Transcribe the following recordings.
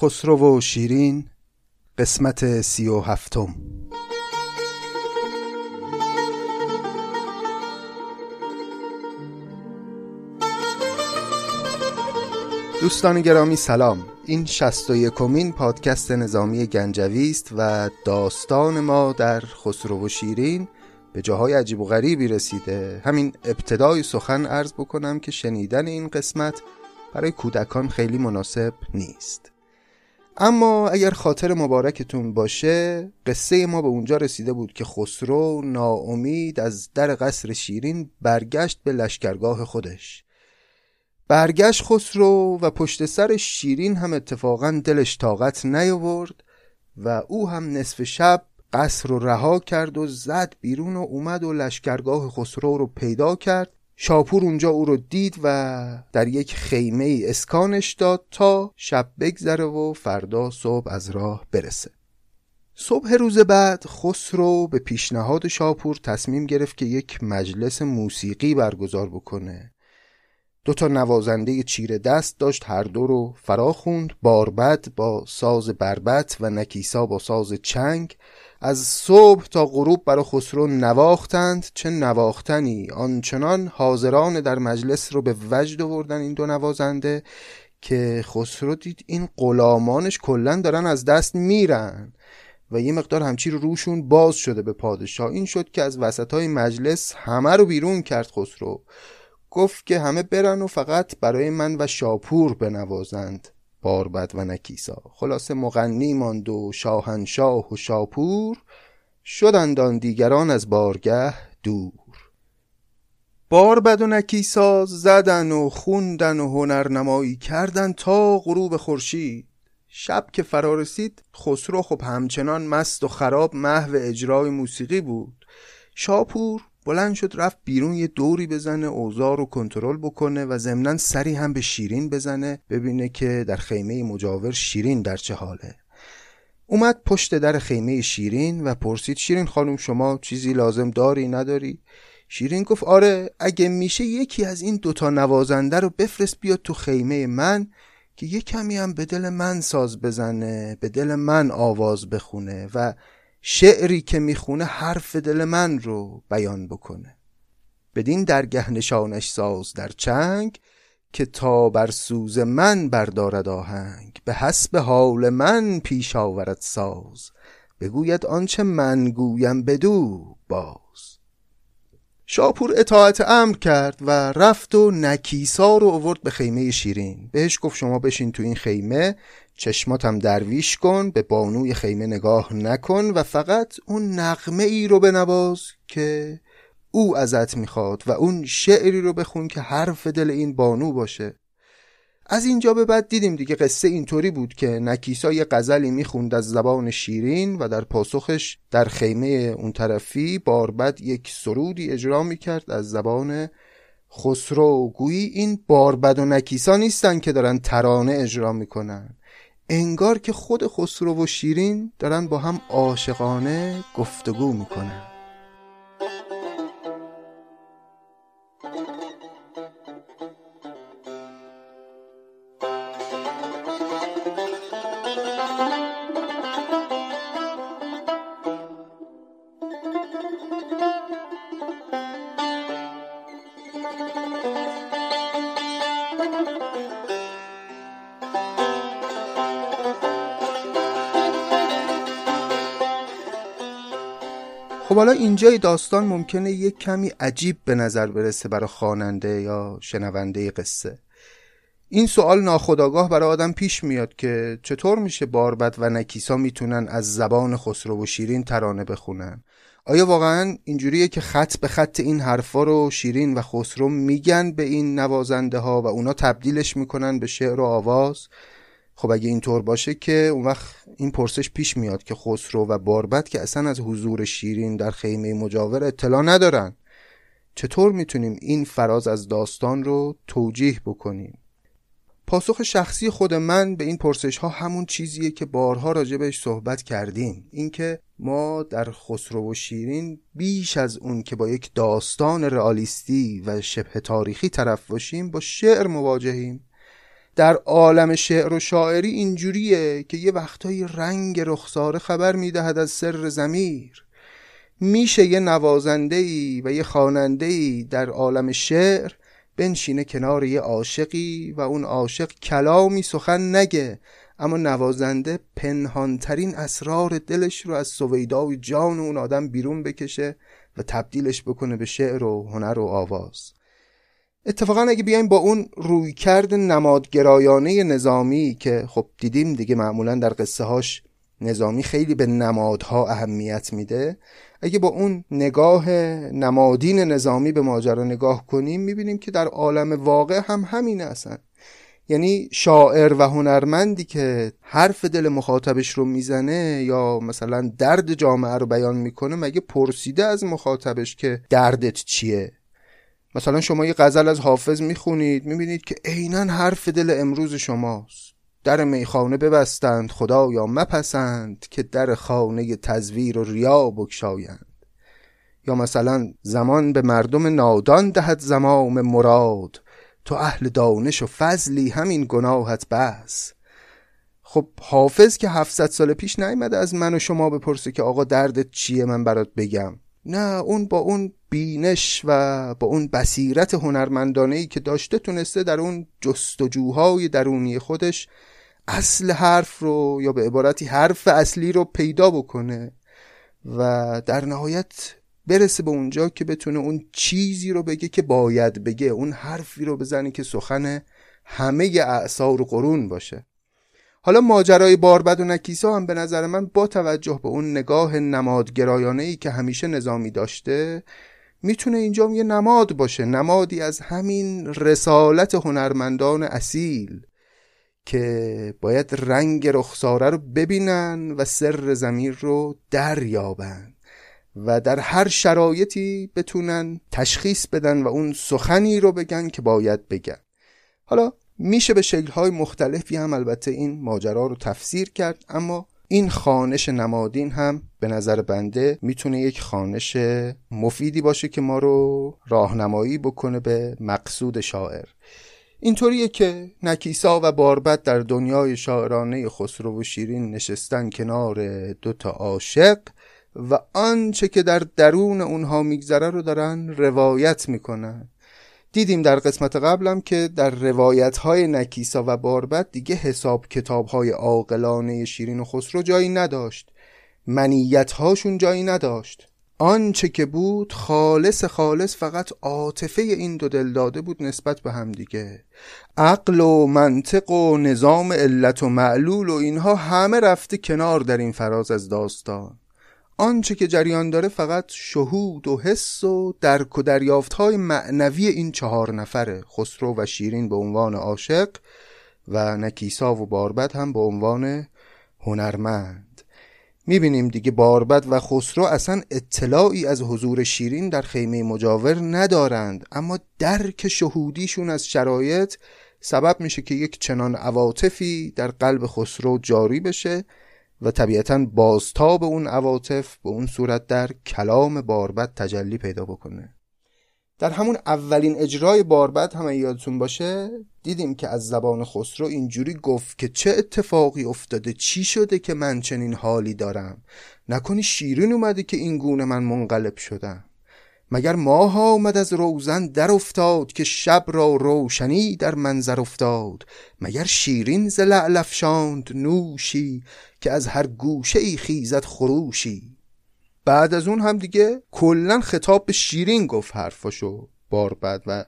خسرو و شیرین قسمت سی و هفتم. دوستان گرامی سلام. این شست و یکمین پادکست نظامی گنجوی است و داستان ما در خسرو و شیرین به جاهای عجیب و غریبی رسیده. همین ابتدای سخن عرض بکنم که شنیدن این قسمت برای کودکان خیلی مناسب نیست. اما اگر خاطر مبارکتون باشه قصه ما به اونجا رسیده بود که خسرو ناامید از در قصر شیرین برگشت به لشکرگاه خودش. برگشت خسرو و پشت سر شیرین هم اتفاقا دلش طاقت نیاورد و او هم نصف شب قصر رو رها کرد و زد بیرون و اومد و لشکرگاه خسرو رو پیدا کرد شاپور اونجا او رو دید و در یک خیمه ای اسکانش داد تا شب بگذره و فردا صبح از راه برسه. صبح روز بعد خسرو به پیشنهاد شاپور تصمیم گرفت که یک مجلس موسیقی برگزار بکنه. دو تا نوازنده چیره دست داشت هر دو رو فرا خوند باربد با ساز بربت و نکیسا با ساز چنگ. از صبح تا غروب برای خسرو نواختند چه نواختنی؟ آنچنان حاضران در مجلس رو به وجد آوردن این دو نوازنده که خسرو دید این غلامانش کلا دارن از دست میرن و یه مقدار همچی رو روشون باز شده به پادشاه. این شد که از وسط های مجلس همه رو بیرون کرد خسرو. گفت که همه برن و فقط برای من و شاپور بنوازند. باربد و نکیسا خلاصه مغنی ماند و شاهنشاه و شاپور شدند آن دیگران از بارگه دور. باربد و نکیسا زدن و خوندن و هنرنمایی کردن تا غروب خورشید. شب که فرا رسید خسرو خب همچنان مست و خراب محو اجرای موسیقی بود. شاپور بلند شد رفت بیرون یه دوری بزنه اوضاع رو کنترل بکنه و ضمنا سری هم به شیرین بزنه ببینه که در خیمه مجاور شیرین در چه حاله. اومد پشت در خیمه شیرین و پرسید شیرین خانم شما چیزی لازم داری نداری؟ شیرین گفت آره اگه میشه یکی از این دوتا نوازنده رو بفرست بیاد تو خیمه من که یه کمی هم به دل من ساز بزنه به دل من آواز بخونه و شعری که می‌خونه حرف دل من رو بیان بکنه. بدین درگه نشانش ساز در چنگ که تا بر سوز من بردارد آهنگ به حسب حال من پیش آورد ساز. بگوید آنچه من گویم بدو باز. شاپور اطاعت امر کرد و رفت و نکیسا رو آورد به خیمه شیرین. بهش گفت شما بشین تو این خیمه چشماتم درویش کن به بانوی خیمه نگاه نکن و فقط اون نغمه ای رو بنواز که او ازت می‌خواد و اون شعری رو بخون که حرف دل این بانو باشه. از اینجا به بعد دیدیم دیگه قصه اینطوری بود که نکیسا یه غزلی می‌خوند از زبان شیرین و در پاسخش در خیمه اون طرفی باربد یک سرودی اجرا می‌کرد از زبان خسرو گویی این باربد و نکیسا نیستن که دارن ترانه اجرا می‌کنن. انگار که خود خسرو و شیرین دارن با هم عاشقانه گفتگو می‌کنن. خب حالا اینجای داستان ممکنه یک کمی عجیب به نظر برسه برای خواننده یا شنونده قصه. این سوال ناخداگاه برای آدم پیش میاد که چطور میشه باربد و نکیسا می‌تونن از زبان خسرو و شیرین ترانه بخونن؟ آیا واقعا اینجوریه که خط به خط این حرفا رو شیرین و خسرو میگن به این نوازنده ها و اونا تبدیلش می‌کنن به شعر و آواز؟ خب اگه اینطور باشه که اون وقت این پرسش پیش میاد که خسرو و باربد که اصلا از حضور شیرین در خیمه مجاور اطلاع ندارن. چطور می‌تونیم این فراز از داستان رو توجیه بکنیم؟ پاسخ شخصی خود من به این پرسش ها همون چیزیه که بارها راجع بهش صحبت کردیم. اینکه ما در خسرو و شیرین بیش از اون که با یک داستان رئالیستی و شبه تاریخی طرف باشیم با شعر مواجهیم. در عالم شعر و شاعری اینجوریه که یه وقتایی رنگ رخساره خبر می‌دهد از سر زمیر میشه یه نوازنده ای و یه خواننده ای در عالم شعر بنشینه کنار یه عاشقی و اون عاشق کلامی سخن نگه اما نوازنده پنهانترین اسرار دلش رو از سویدای جان اون آدم بیرون بکشه و تبدیلش بکنه به شعر و هنر و آواز. اتفاقا اگه بیایم با اون رویکرد نمادگرایانه نظامی که خب دیدیم دیگه معمولا در قصه هاش نظامی خیلی به نمادها اهمیت میده اگه با اون نگاه نمادین نظامی به ماجرا نگاه کنیم می‌بینیم که در عالم واقع هم همین اصلا یعنی شاعر و هنرمندی که حرف دل مخاطبش رو می‌زنه یا مثلا درد جامعه رو بیان می‌کنه مگه پرسیده از مخاطبش که دردت چیه؟ مثلا شما یه غزل از حافظ می‌خونید می‌بینید که عینا حرف دل امروز شماست. در میخانه ببستند خدا یا مپسند که در خانه تزویر و ریا بکشایند یا مثلا زمان به مردم نادان دهد زمام مراد تو اهل دانش و فضلی همین گناهت بس. خب حافظ که 700 سال پیش نیامده از من و شما بپرسه که آقا دردت چیه من برات بگم. نه اون با اون بینش و با اون بصیرت هنرمندانه ای که داشته تونسته در اون جستجوهای درونی خودش اصل حرف رو یا به عبارتی حرف اصلی رو پیدا بکنه و در نهایت برسه به اونجا که بتونه اون چیزی رو بگه که باید بگه اون حرفی رو بزنه که سخن همه اعثار و قرون باشه. حالا ماجرای باربد و نکیسا هم به نظر من با توجه به اون نگاه نمادگرایانه ای که همیشه نظامی داشته می‌تونه اینجا یه نماد باشه نمادی از همین رسالت هنرمندان اصیل که باید رنگ رخساره رو ببینن و سر زمین رو دریابن و در هر شرایطی بتونن تشخیص بدن و اون سخنی رو بگن که باید بگن. حالا میشه به شکلهای مختلفی هم البته این ماجرا رو تفسیر کرد اما این خانش نمادین هم به نظر بنده می‌تونه یک خانش مفیدی باشه که ما رو راهنمایی بکنه به مقصود شاعر. اینطوریه که نکیسا و باربد در دنیای شاعرانه خسرو و شیرین نشستن کنار دوتا عاشق و آنچه که در درون اونها میگذره رو دارن روایت می‌کنن. دیدیم در قسمت قبلم که در روایت های نکیسا و باربد دیگه حساب کتاب های عاقلانه شیرین و خسرو جایی نداشت. منیت هاشون جایی نداشت. آنچه که بود خالص خالص فقط عاطفه این دو دل داده بود نسبت به هم دیگه. عقل و منطق و نظام علت و معلول و اینها همه رفته کنار در این فراز از داستان. آنچه که جریان داره فقط شهود و حس و درک و دریافت های معنوی این چهار نفره خسرو و شیرین به عنوان عاشق و نکیسا و باربد هم به عنوان هنرمند. می‌بینیم دیگه باربد و خسرو اصلا اطلاعی از حضور شیرین در خیمه مجاور ندارند اما درک شهودیشون از شرایط سبب میشه که یک چنان عواطفی در قلب خسرو جاری بشه و طبیعتا بازتاب اون عواطف به اون صورت در کلام باربد تجلی پیدا بکنه. در همون اولین اجرای باربد هم یادتون باشه دیدیم که از زبان خسرو اینجوری گفت که چه اتفاقی افتاده چی شده که من چنین حالی دارم. نکنی شیرین اومده که این گونه من منقلب شدم. مگر ماه آمد از روزن در افتاد که شب را روشنی در منظر افتاد. مگر شیرین ز لعل نوشی که از هر گوشه ای خیزد خروشی. بعد از اون هم دیگه کلا خطاب به شیرین گفت حرفاشو بار بعد و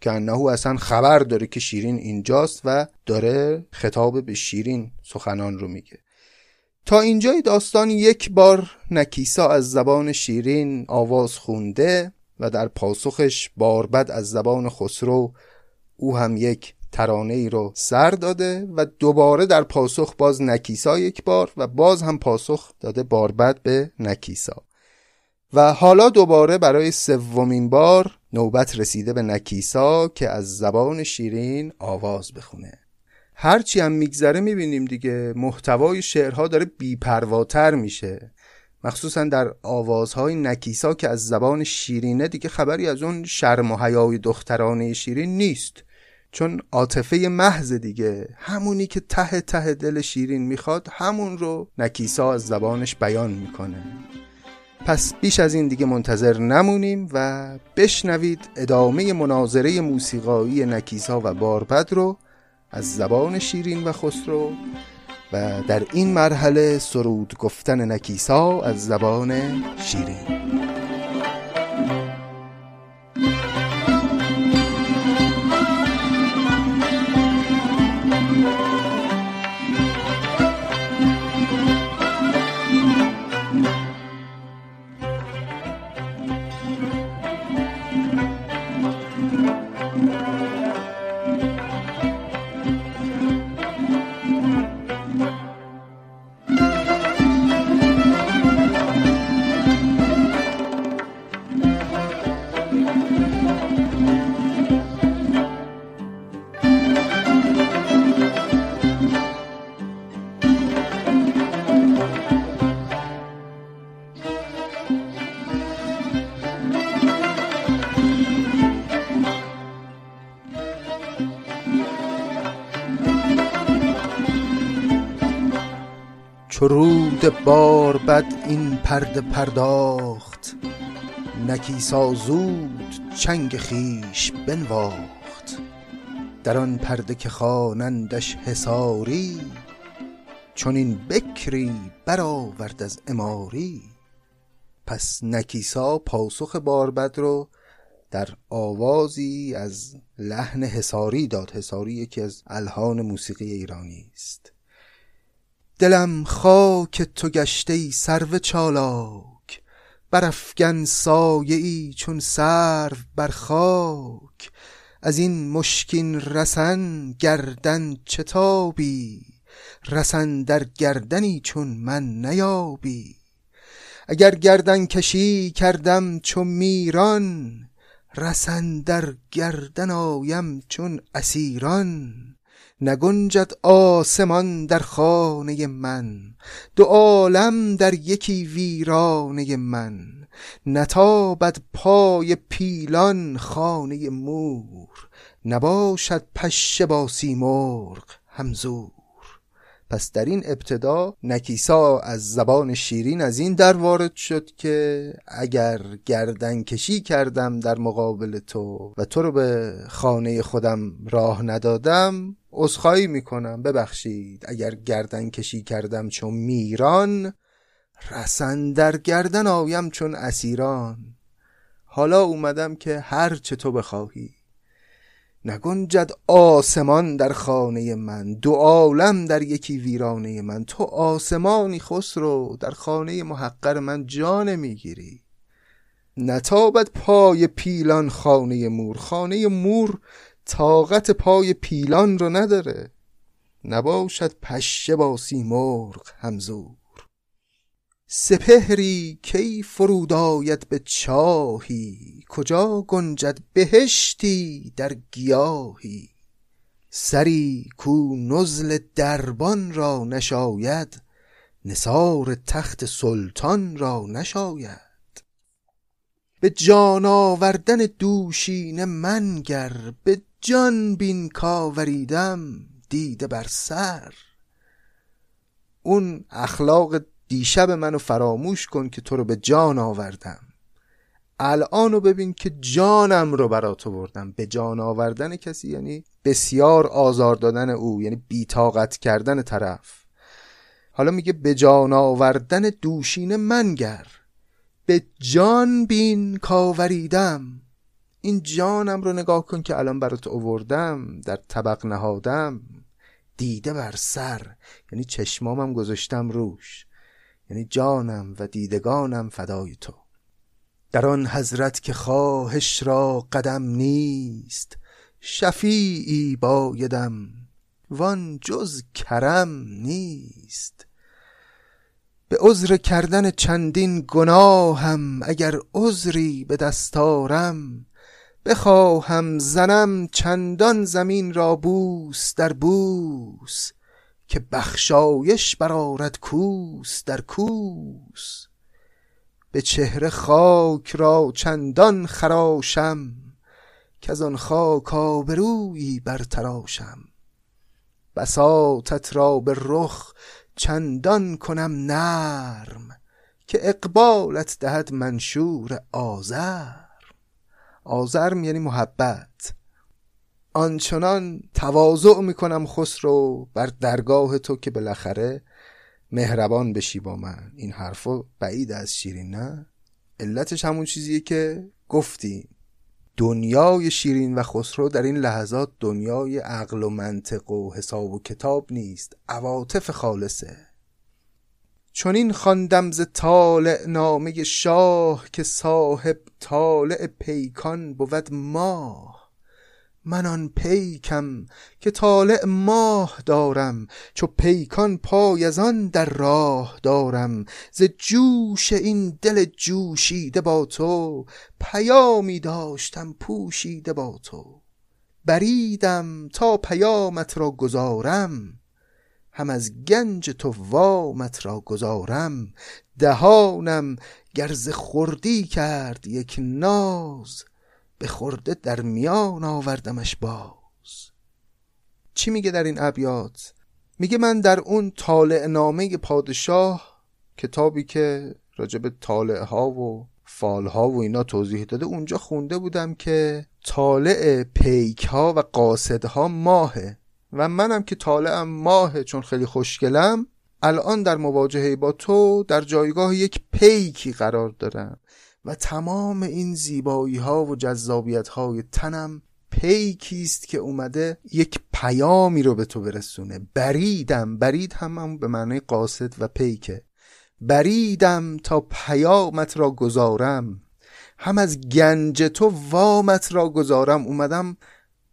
که انهو اصلا خبر داره که شیرین اینجاست و داره خطاب به شیرین سخنان رو میگه. تا اینجای داستان یک بار نکیسا از زبان شیرین آواز خونده و در پاسخش باربد از زبان خسرو او هم یک ترانه ای رو سر داده و دوباره در پاسخ باز نکیسا یک بار و باز هم پاسخ داده باربد به نکیسا. و حالا دوباره برای سومین بار نوبت رسیده به نکیسا که از زبان شیرین آواز بخونه. هرچی هم میگذره می‌بینیم دیگه محتوای شعرها داره بیپرواتر میشه. مخصوصا در آوازهای نکیسا که از زبان شیرینه دیگه خبری از اون شرم و حیای دخترانه شیرین نیست. چون عاطفه محض دیگه. همونی که ته ته دل شیرین می‌خواد همون رو نکیسا از زبانش بیان می‌کنه. پس بیش از این دیگه منتظر نمونیم و بشنوید ادامه مناظره موسیقایی نکیسا و باربد رو از زبان شیرین و خسرو و در این مرحله سرود گفتن نکیسا از زبان شیرین. بار بد این پرده پرداخت نکیسا زود چنگ خیش بنواخت. در آن پرده که خوانندش حصاری چون این بکری برآورد از اماری پس نکیسا پاسخ باربد رو در آوازی از لحن حساری داد. حساری یکی از الهان موسیقی ایرانی است. دلم خاک تو گشته ای سرو چالاک برافگن سایه ای چون سرو بر خاک. از این مشکین رسن گردن چتابی رسن در گردنی چون من نیابی؟ اگر گردن کشی کردم چون میران رسن در گردن آیم چون اسیران. نگنجد آسمان در خانه من. دو عالم در یکی ویرانه من. نتابد پای پیلان خانه مور. نباشد پشه با سیمرغ همزور. پس در این ابتدا نکیسا از زبان شیرین از این در وارد شد که اگر گردن کشی کردم در مقابل تو و تو رو به خانه خودم راه ندادم عذرخواهی می‌کنم. ببخشید اگر گردن کشی کردم چون میران رسن در گردن آیم چون اسیران. حالا اومدم که هر چه تو بخواهی. نگنجد آسمان در خانه من دو عالم در یکی ویرانه من. تو آسمانی خسرو در خانه محقر من جان می‌گیری. نتابد پای پیلان خانه مور خانه مور طاقت پای پیلان رو نداره. نباشد پشه با سیمرغ همزور. سپهری کی فرود آید به چاهی؟ کجا گنجد بهشتی در گیاهی؟ سری کو نزل دربان را نشاید نثار تخت سلطان را نشاید. به جان آوردن دوشین منگر به جان بین کاوریدم دیده بر سر. اون اخلاق دیشب منو فراموش کن که تو رو به جان آوردم. الان رو ببین که جانم رو برات آوردم. به جان آوردن کسی یعنی بسیار آزار دادن او یعنی بیتاقت کردن طرف. حالا میگه به جان آوردن دوشین منگر به جان بین کاوریدم. این جانم رو نگاه کن که الان برات آوردم در طبق نهادم. دیده بر سر یعنی چشمامم گذاشتم روش. یعنی جانم و دیدگانم فدای تو. در آن حضرت که خواهش را قدم نیست شفیعی بایدم وان جز کرم نیست. به عذر کردن چندین گناهم اگر عذری به دستارم بخواهم زنم چندان زمین را بوس در بوس. که بخشایش برارد کوس در کوس. به چهره خاک را چندان خراشم که از آن خاک آبرویی برتراشم. بساطت را به رخ چندان کنم نرم که اقبالت دهد منشور آزرم آزرم یعنی محبت. آنچنان تواضع می‌کنم خسرو بر درگاه تو که بالاخره مهربان بشی با من. این حرفا بعید از شیرین نه؟ علتش همون چیزیه که گفتیم دنیای شیرین و خسرو در این لحظات دنیای عقل و منطق و حساب و کتاب نیست. عواطف خالصه. چون این خواندم ز طالع نامه شاه که صاحب طالع پیکان بود ماه. من آن پیکم که طالع ماه دارم چو پیکان پای از آن در راه دارم. ز جوش این دل جوشیده با تو پیامی داشتم پوشیده با تو. بریدم تا پیامت را گذارم هم از گنج تو وامت را گذارم. دهانم گرز خوردی کرد یک ناز به خورده در میان آوردمش باز. چی میگه در این ابیات؟ میگه من در اون طالع نامه پادشاه کتابی که راجب طالع ها و فال ها و اینا توضیح داده اونجا خونده بودم که طالع پیک ها و قاصد ها ماهه. و منم که طالعم ماهه چون خیلی خوشگلم الان در مواجهه با تو در جایگاه یک پیکی قرار دارم. و تمام این زیبایی ها و جذابیت های تنم پیکیست که اومده یک پیامی رو به تو برسونه. بریدم برید هم, هم به معنی قاصد و پیکه. بریدم تا پیامت را گذارم. هم از گنج تو وامت را گذارم. اومدم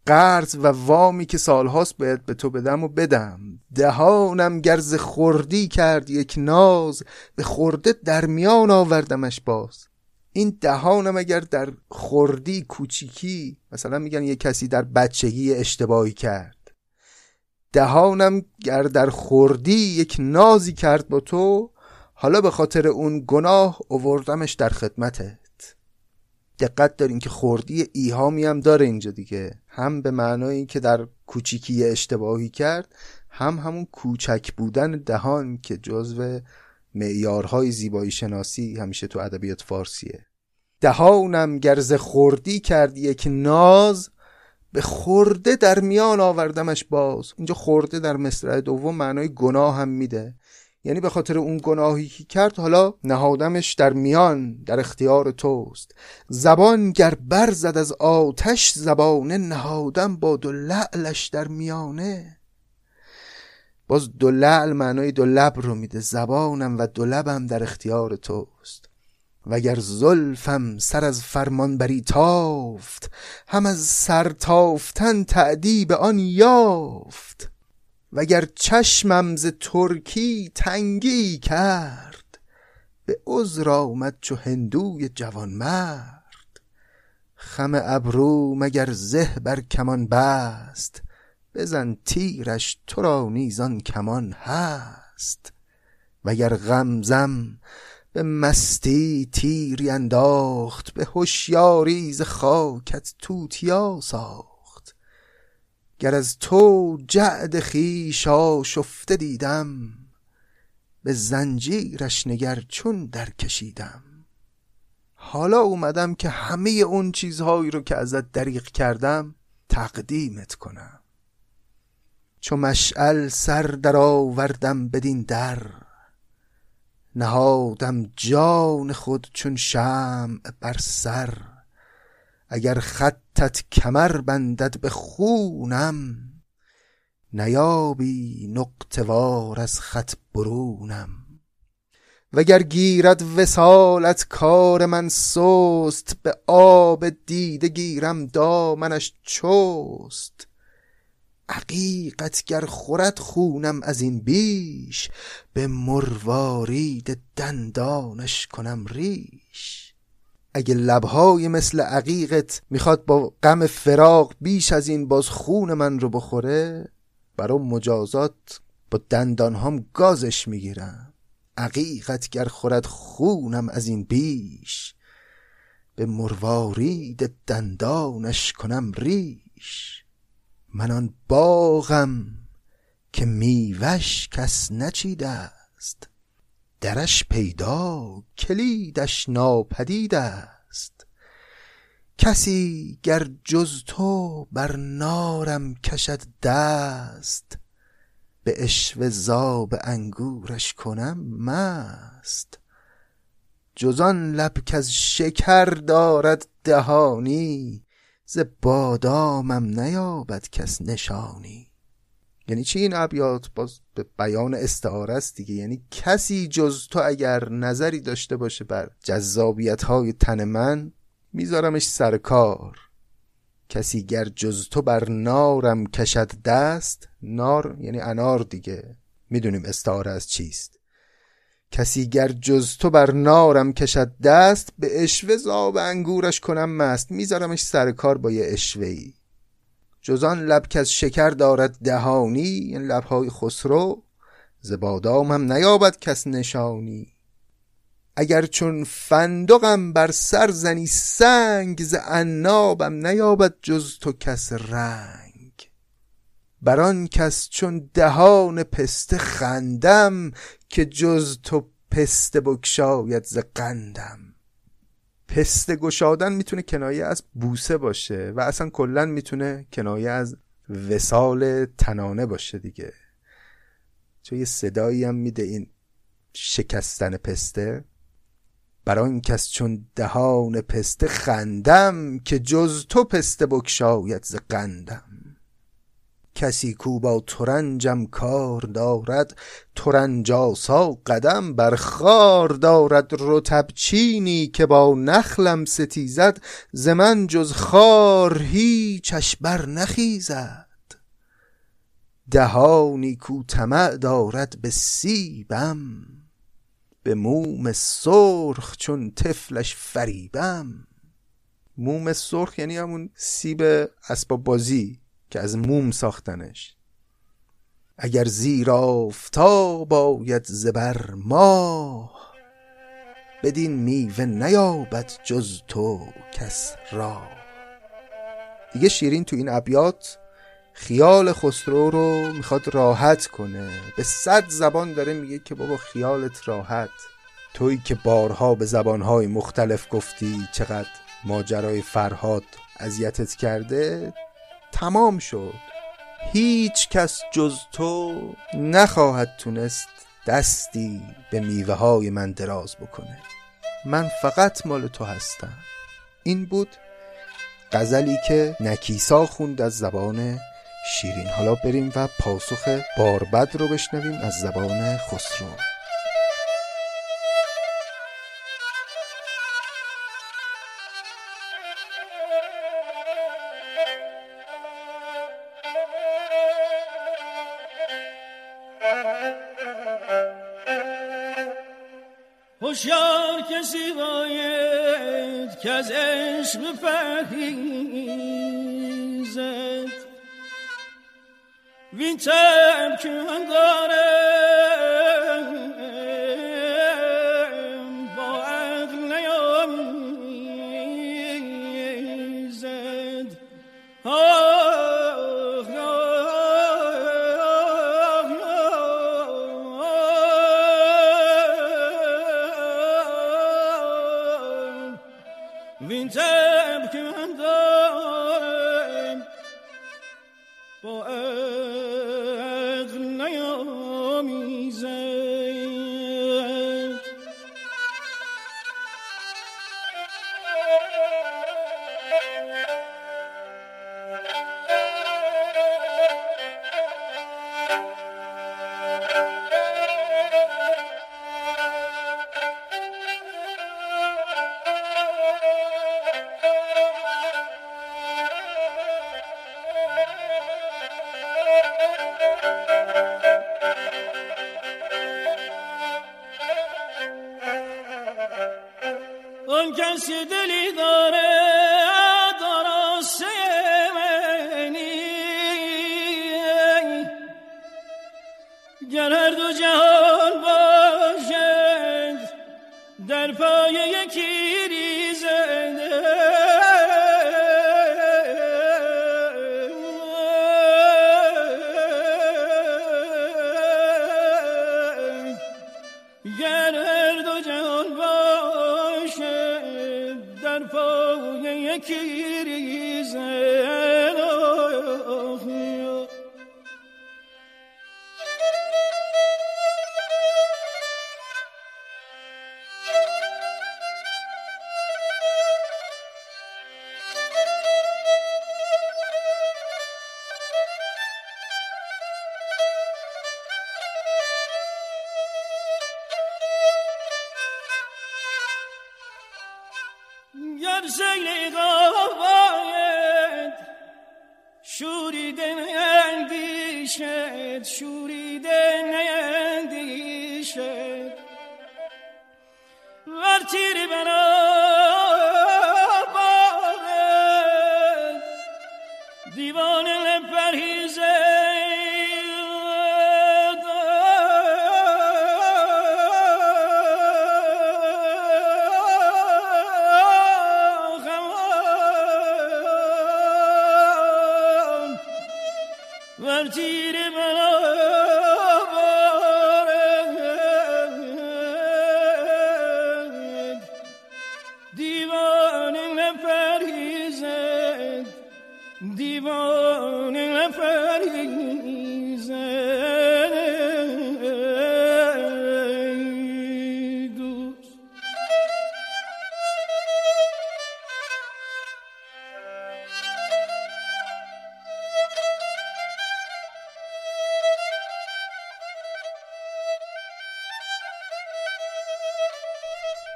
قرض و وامی که سالهاست باید به تو بدم و بدم. دهانم گرز خوردی کرد یک ناز. به خورده در میان آوردمش باز. این دهانم اگر در خوردی کوچیکی مثلا میگن یه کسی در بچگی اشتباهی کرد. دهانم گر در خوردی یک نازی کرد با تو حالا به خاطر اون گناه اووردمش در خدمتت. دقت دارین که خوردی ایهامی هم داره اینجا دیگه. هم به معنای که در کوچیکی اشتباهی کرد هم همون کوچک بودن دهان که جزو معیارهای زیبایی شناسی همیشه تو ادبیات فارسیه. دهانم گرز خوردی کرد یک ناز به خورده در میان آوردمش باز. اینجا خورده در مصرع دوم معنای گناه هم میده. یعنی به خاطر اون گناهی که کرد حالا نهادمش در میان در اختیار توست. زبان گر برزد از آتش زبانه نهادم با دو لعلش در میانه. باز دو لعل معنای دو لب رو میده. زبانم و دو لبم در اختیار توست. وگر زلفم سر از فرمان بری تافت هم از سر تافتن تعدیب آن یافت. وگر چشمم ز ترکی تنگی کرد به عذر آمد چو هندوی جوان مرد. خم ابرو مگر زه بر کمان بست بزن تیرش تو را نیزان کمان هست. وگر غمزم به مستی تیری انداخت به هوشیاری ز خاکت توتیا ساخت. گر از تو جعد خویش آشفته دیدم به زنجیرش نگر چون در کشیدم حالا اومدم که همه اون چیزهایی رو که ازت دریغ کردم تقدیمت کنم. چو مشعل سر در آوردم بدین در نهادم جان خود چون شمع بر سر. اگر خطت کمر بندد به خونم نیابی نقطوار از خط برونم. وگر گیرد وسالت کار من سست به آب دیده گیرم دامنش چست. عقیقت گر خورد خونم از این بیش به مروارید دندانش کنم ریش. اگه لبهای مثل عقیقت می‌خواد با غم فراق بیش از این باز خون من رو بخوره برای مجازات با دندانهام گازش می‌گیرم. عقیقت گر خورد خونم از این بیش به مروارید دندانش کنم ریش. من آن باغم که میوش کس نچیده است. درش پیدا کلیدش ناپدید است. کسی گر جز تو بر نارم کشد دست به اشو زاب انگورش کنم مست. جزان لب از شکر دارد دهانی ز بادامم نیابد کس نشانی. یعنی چی این ابیات؟ باز به بیان استعاره است دیگه. یعنی کسی جز تو اگر نظری داشته باشه بر جذابیت های تن من میذارمش سر کار. کسی گر جز تو بر نارم کشد دست نار یعنی انار دیگه. می‌دونیم استعاره از چیست. کسی گر جز تو بر نارم کشد دست به اشوه زاب انگورش کنم مست. میذارمش سر کار با یه اشوه ای جزان لب که از شکر دارد دهانی این لبهای خسرو ز بادامم نیابد کس نشانی. اگر چون فندقم بر سر زنی سنگ ز عنابم نیابد جز تو کس رنگ. بران کس چون دهان پسته خندم که جز تو پسته بکشاید ز قندم. پسته گشادن می‌تونه کنایه از بوسه باشه و اصلا کلا می‌تونه کنایه از وسال تنانه باشه دیگه. چون یه صدایی هم میده این شکستن پسته. برای کس چون دهان پسته خندم که جز تو پسته بکشاید ز قندم. کسی کو با ترنجم کار دارد ترنجاسا قدم بر خار دارد. رتب چینی که با نخلم ستیزد ز من جز خار هیچش بر نخیزد. دهانی کو طمع دارد به سیبم به موم سرخ چون طفلش فریبم. موم سرخ یعنی همون سیب اسباب بازی. که از موم ساختنش. اگر زیر آفتاب باید زبر ماه بدین میوه نیابد جز تو کس را. دیگه شیرین تو این ابیات خیال خسرو رو می‌خواد راحت کنه. به صد زبان داره میگه که بابا خیالت راحت. تویی که بارها به زبانهای مختلف گفتی چقدر ماجرای فرهاد اذیتت کرده تمام شد. هیچ کس جز تو نخواهد تونست دستی به میوه های من دراز بکنه. من فقط مال تو هستم. این بود غزلی که نکیسا خوند از زبان شیرین. حالا بریم و پاسخ باربد رو بشنویم از زبان خسرو. باید که از عشق فرهیزد وین تب که من دارم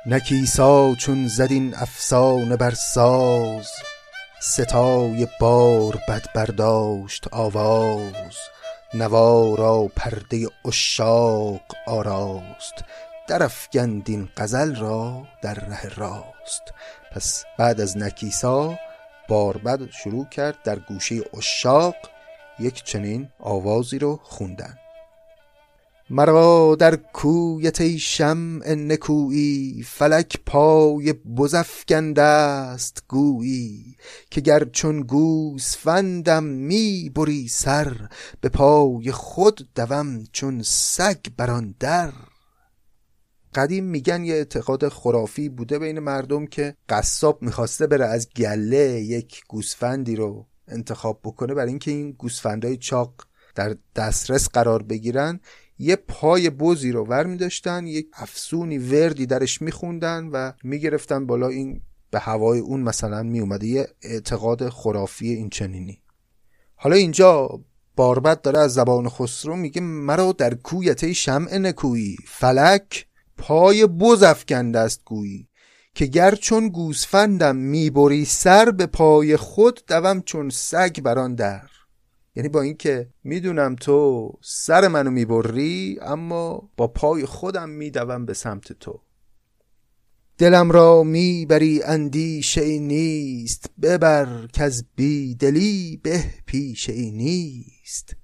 نکیسا چون زدین افسانه بر ساز ستای بار بد برداشت آواز نوا را پرده عشاق آراست. درافکند این غزل را در ره راست. پس بعد از نکیسا باربد شروع کرد در گوشه عشاق یک چنین آوازی رو خوندن. مرا در کویت ای شمع نکویی فلک پای بزفگنده است گویی. که گر چون گوسفندم می بری سر به پای خود دوم چون سگ بران در. قدیم میگن یه اعتقاد خرافی بوده بین مردم که قصاب می‌خواسته بره از گله یک گوسفندی رو انتخاب بکنه برای اینکه این گوسفندهای چاق در دسترس قرار بگیرن. یه پای بزی رو ور می داشتن یک افسونی وردی درش میخوندن و می‌گرفتن بالا. این به هوای اون مثلا می اومده یه اعتقاد خرافی این چنینی. حالا اینجا باربد داره از زبان خسرو میگه مرا در کویته شمع نکویی فلک پای بز افکنده است گویی که گر چون گوسفندم می‌بری سر به پای خود دوم چون سگ بران در. یعنی با اینکه می‌دونم تو سر منو می‌بری اما با پای خودم میدوم به سمت تو. دلم را می‌بری اندیشه ای نیست. ببر که از بیدلی به پیشه ای نیست.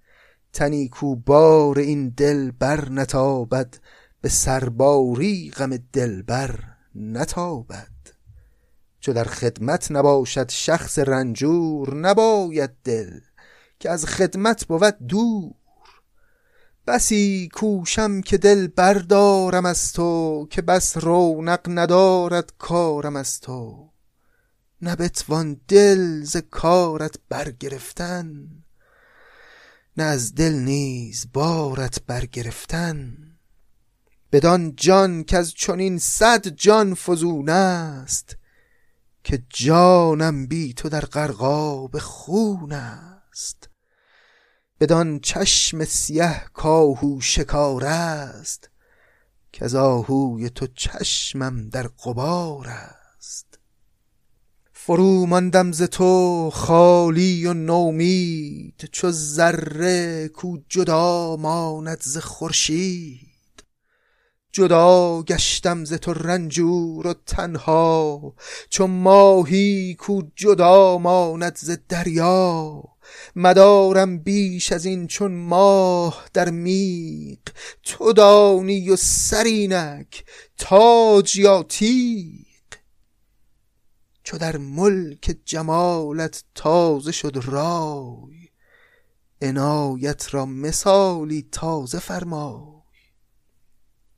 تنی کو بار این دل بر نتابد به سرباری غم دل بر نتابد. چو در خدمت نباشد شخص رنجور نباید دل که از خدمت بود دور. بسی کوشم که دل بردارم از تو که بس رونق ندارد کارم از تو. نه بتوان دل ز کارت برگرفتن نه از دل نیز بارت برگرفتن. بدان جان که از چنین صد جان فزون است که جانم بی تو در غرقاب خون است. بدان چشم سیه کاهو شکار است که از آهوی تو چشمم در قبار است. فرو ماندم ز تو خالی و نومید چو ذره کو جدا ماند ز خورشید. جدا گشتم ز تو رنجور و تنها چو ماهی کو جدا ماند ز دریا. مدارم بیش از این چون ماه در میق تو دانی و سرینک تاج یا تیق چو در ملک جمالت تازه شد رای عنایت را مثالی تازه فرمای.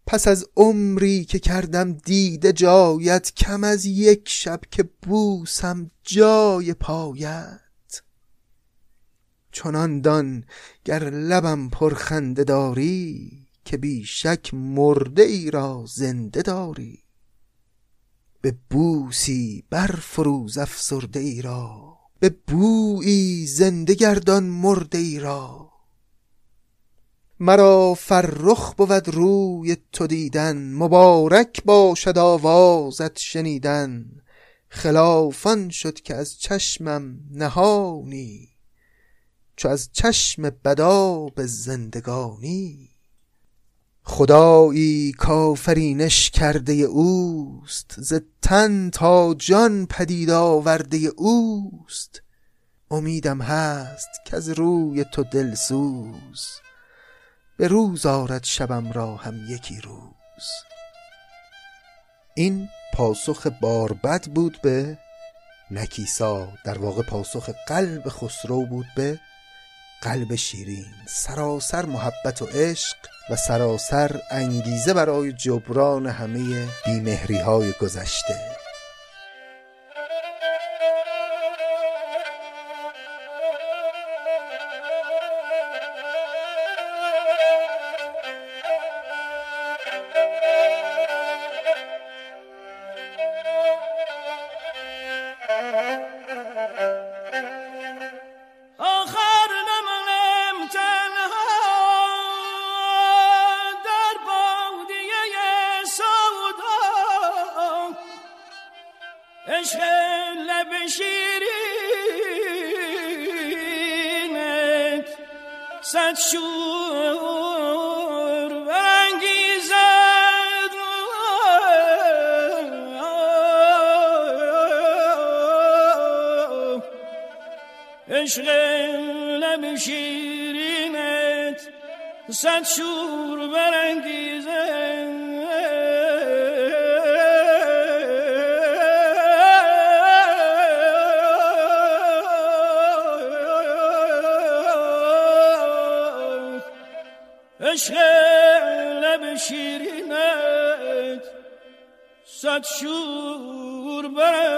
پس از عمری که کردم دیده جایت کم از یک شب که بوسم جای پایت. چنان دان گر لبم پرخنده داری که بیشک مرده ای را زنده داری. به بوسی برفروز افسرده ای را به بویی زنده گردان مرده ای را. مرا فرخ بود روی تو دیدن مبارک باشد آوازت شنیدن. خلافان شد که از چشمم نهانی. چو از چشم به زندگانی. خدایی کافرینش کرده اوست ز تن تا جان پدید آورده اوست. امیدم هست که از روی تو دلسوز به روز آرد شبم را هم یکی روز. این پاسخ باربد بود به نکیسا در واقع پاسخ قلب خسرو بود به قلب شیرین سراسر محبت و عشق و سراسر انگیزه برای جبران همه بیمهری های گذشته. عشق لب شیرینت صد شور برانگیزه عشق لب شیرینت صد شور برانگیزه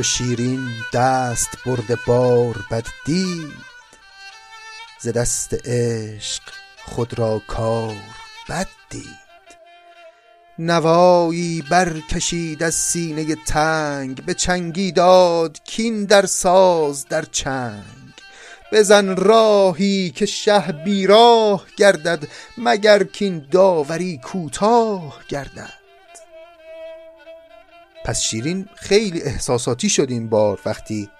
چو شیرین دست برده بار بد دید. ز دست عشق خود را کار بد دید. نوایی برکشید از سینه تنگ به چنگی داد کین در ساز در چنگ. بزن راهی که شه بیراه گردد مگر کین داوری کوتاه گردد. پس شیرین خیلی احساساتی شد این بار وقتی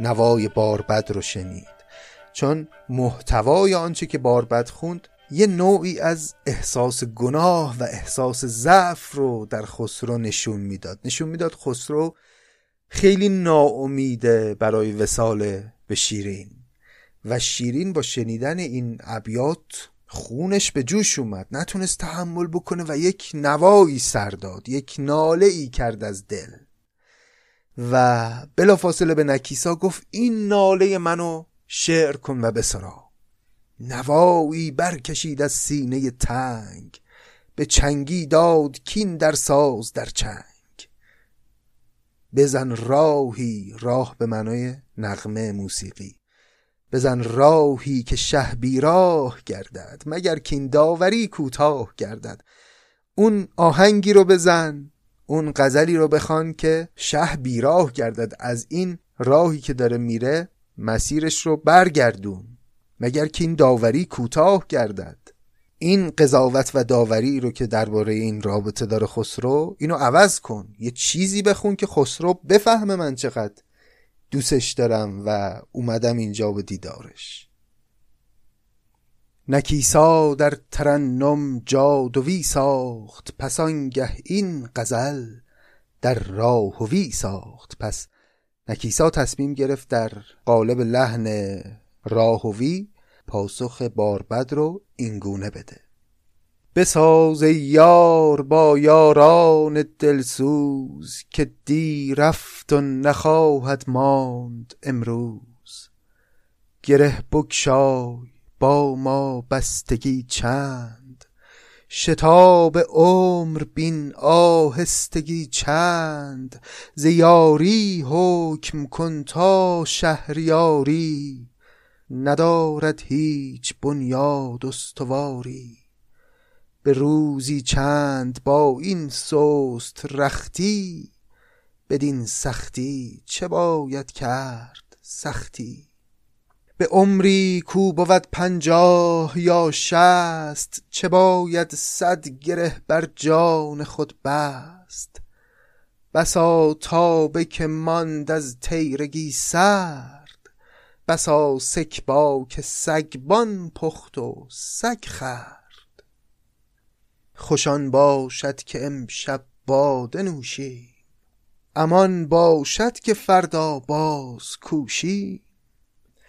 نوای باربد رو شنید. چون محتوای آنچه که باربد خوند یه نوعی از احساس گناه و احساس ضعف رو در خسرو نشون می‌داد. نشون می‌داد خسرو خیلی ناامیده برای وسال به شیرین. و شیرین با شنیدن این ابیات خونش به جوش اومد. نتونست تحمل بکنه و یک نوایی سر داد. یک ناله ای کرد از دل. و بلافاصله به نکیسا گفت این ناله منو شعر کن و بسرا. نوایی برکشید از سینه تنگ. به چنگی داد کین در ساز در چنگ. بزن راهی راه به معنای نغمه موسیقی. بزن راهی که شه بیراه گردد مگر کین داوری کوتاه گردد. اون آهنگی رو بزن اون غزلی رو بخوان که شه بیراه گردد. از این راهی که داره میره مسیرش رو برگردون مگر که این داوری کوتاه گردد. این قضاوت و داوری رو که درباره این رابطه داره خسرو اینو عوض کن. یه چیزی بخون که خسرو بفهمه من چقدر. دوستش دارم و اومدم اینجا به دیدارش. نکیسا در ترنم جادوی ساخت پس آنگه این غزل در راهوی ساخت. پس نکیسا تصمیم گرفت در قالب لحن راهوی پاسخ باربد رو اینگونه بده. بساز یار با یاران دلسوز که دی رفت و نخواهد ماند امروز. گره بگشای با ما بستگی چند. شتاب عمر بین آهستگی چند. زیاری حکم کن تا شهریاری. ندارد هیچ بنیاد استواری. به روزی چند با این سست رختی بدین سختی چه باید کرد سختی؟ به عمری کو بود پنجاه یا شست چه باید صد گره بر جان خود بست؟ بسا تابه که ماند از تیرگی سرد بسا سکبا که سگبان پخت و سگ خرد. خوشان باشد که امشب باده نوشی امان باشد که فردا باز کوشی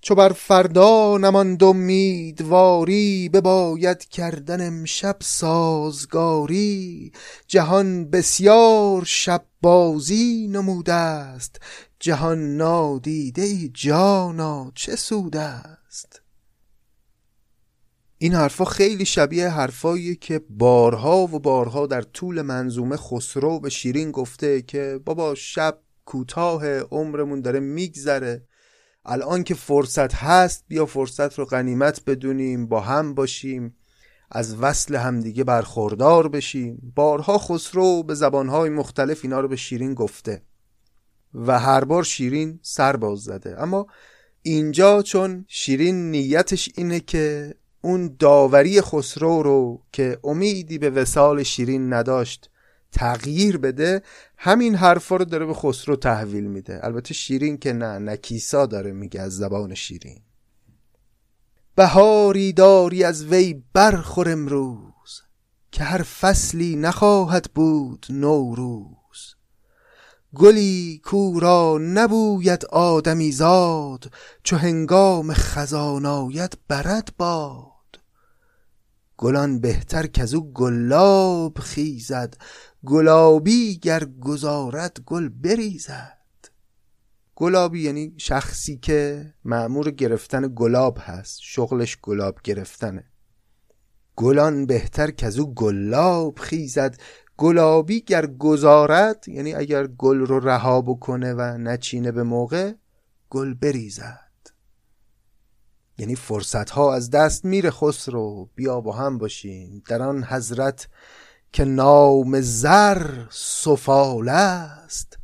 چو بر فردا نماند امیدواری بباید کردن امشب سازگاری. جهان بسیار شب بازی نموده است. جهان نادیده ای جانا چه سود است؟ این حرفا خیلی شبیه حرفایی که بارها و بارها در طول منظومه خسرو به شیرین گفته که بابا شب کوتاه عمرمون داره میگذره. الان که فرصت هست بیا فرصت رو غنیمت بدونیم با هم باشیم از وصل همدیگه برخوردار بشیم. بارها خسرو به زبانهای مختلف اینا رو به شیرین گفته و هر بار شیرین سر باز زده. اما اینجا چون شیرین نیتش اینه که اون داوری خسرو رو که امیدی به وسال شیرین نداشت تغییر بده همین حرفا رو داره به خسرو تحویل میده. البته شیرین که نه نکیسا داره میگه از زبان شیرین. بهاری داری از وی برخور امروز که هر فصلی نخواهد بود نوروز. گلی کو را نبوید آدمی زاد چو هنگام خزان برد باد. گلان بهتر که او گلاب خیزد گلابی گر گذارد گل بریزد. گلابی یعنی شخصی که معمور گرفتن گلاب هست شغلش گلاب گرفتنه. گلان بهتر که او گلاب خیزد گلابی گر گذارد یعنی اگر گل رو رها بکنه و نچینه به موقع گل بریزد. یعنی فرصت ها از دست میره خسرو بیا با هم باشیم. در آن حضرت که نام زر سفال است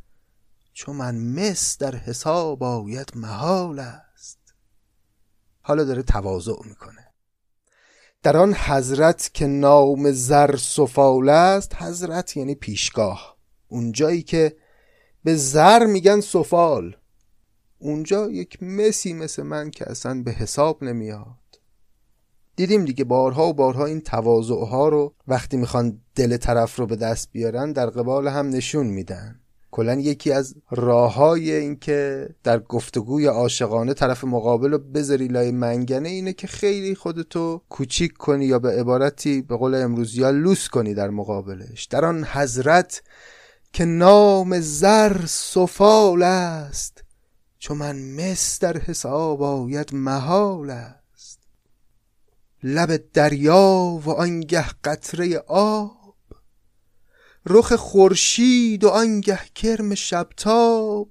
چون من مس در حساب آید محال است. حالا داره تواضع می‌کنه. در آن حضرت که نام زر سفال است حضرت یعنی پیشگاه. اونجایی که به زر میگن سفال. اونجا یک مسی مثل من که اصلا به حساب نمیاد. دیدیم دیگه بارها و بارها این تواضع ها رو وقتی می‌خوان دل طرف رو به دست بیارن در قبال هم نشون میدن. کلا یکی از راه های این که در گفتگوی عاشقانه طرف مقابل رو بذاری لای منگنه اینه که خیلی خودتو کوچیک کنی یا به عبارتی به قول امروزی ها لوس کنی در مقابلش. در آن حضرت که نام زر سفال است. چون من مس در حساب آید محال است. لب دریا و آنگه قطره آب. رخ خورشید و آنگه کرم شبتاب.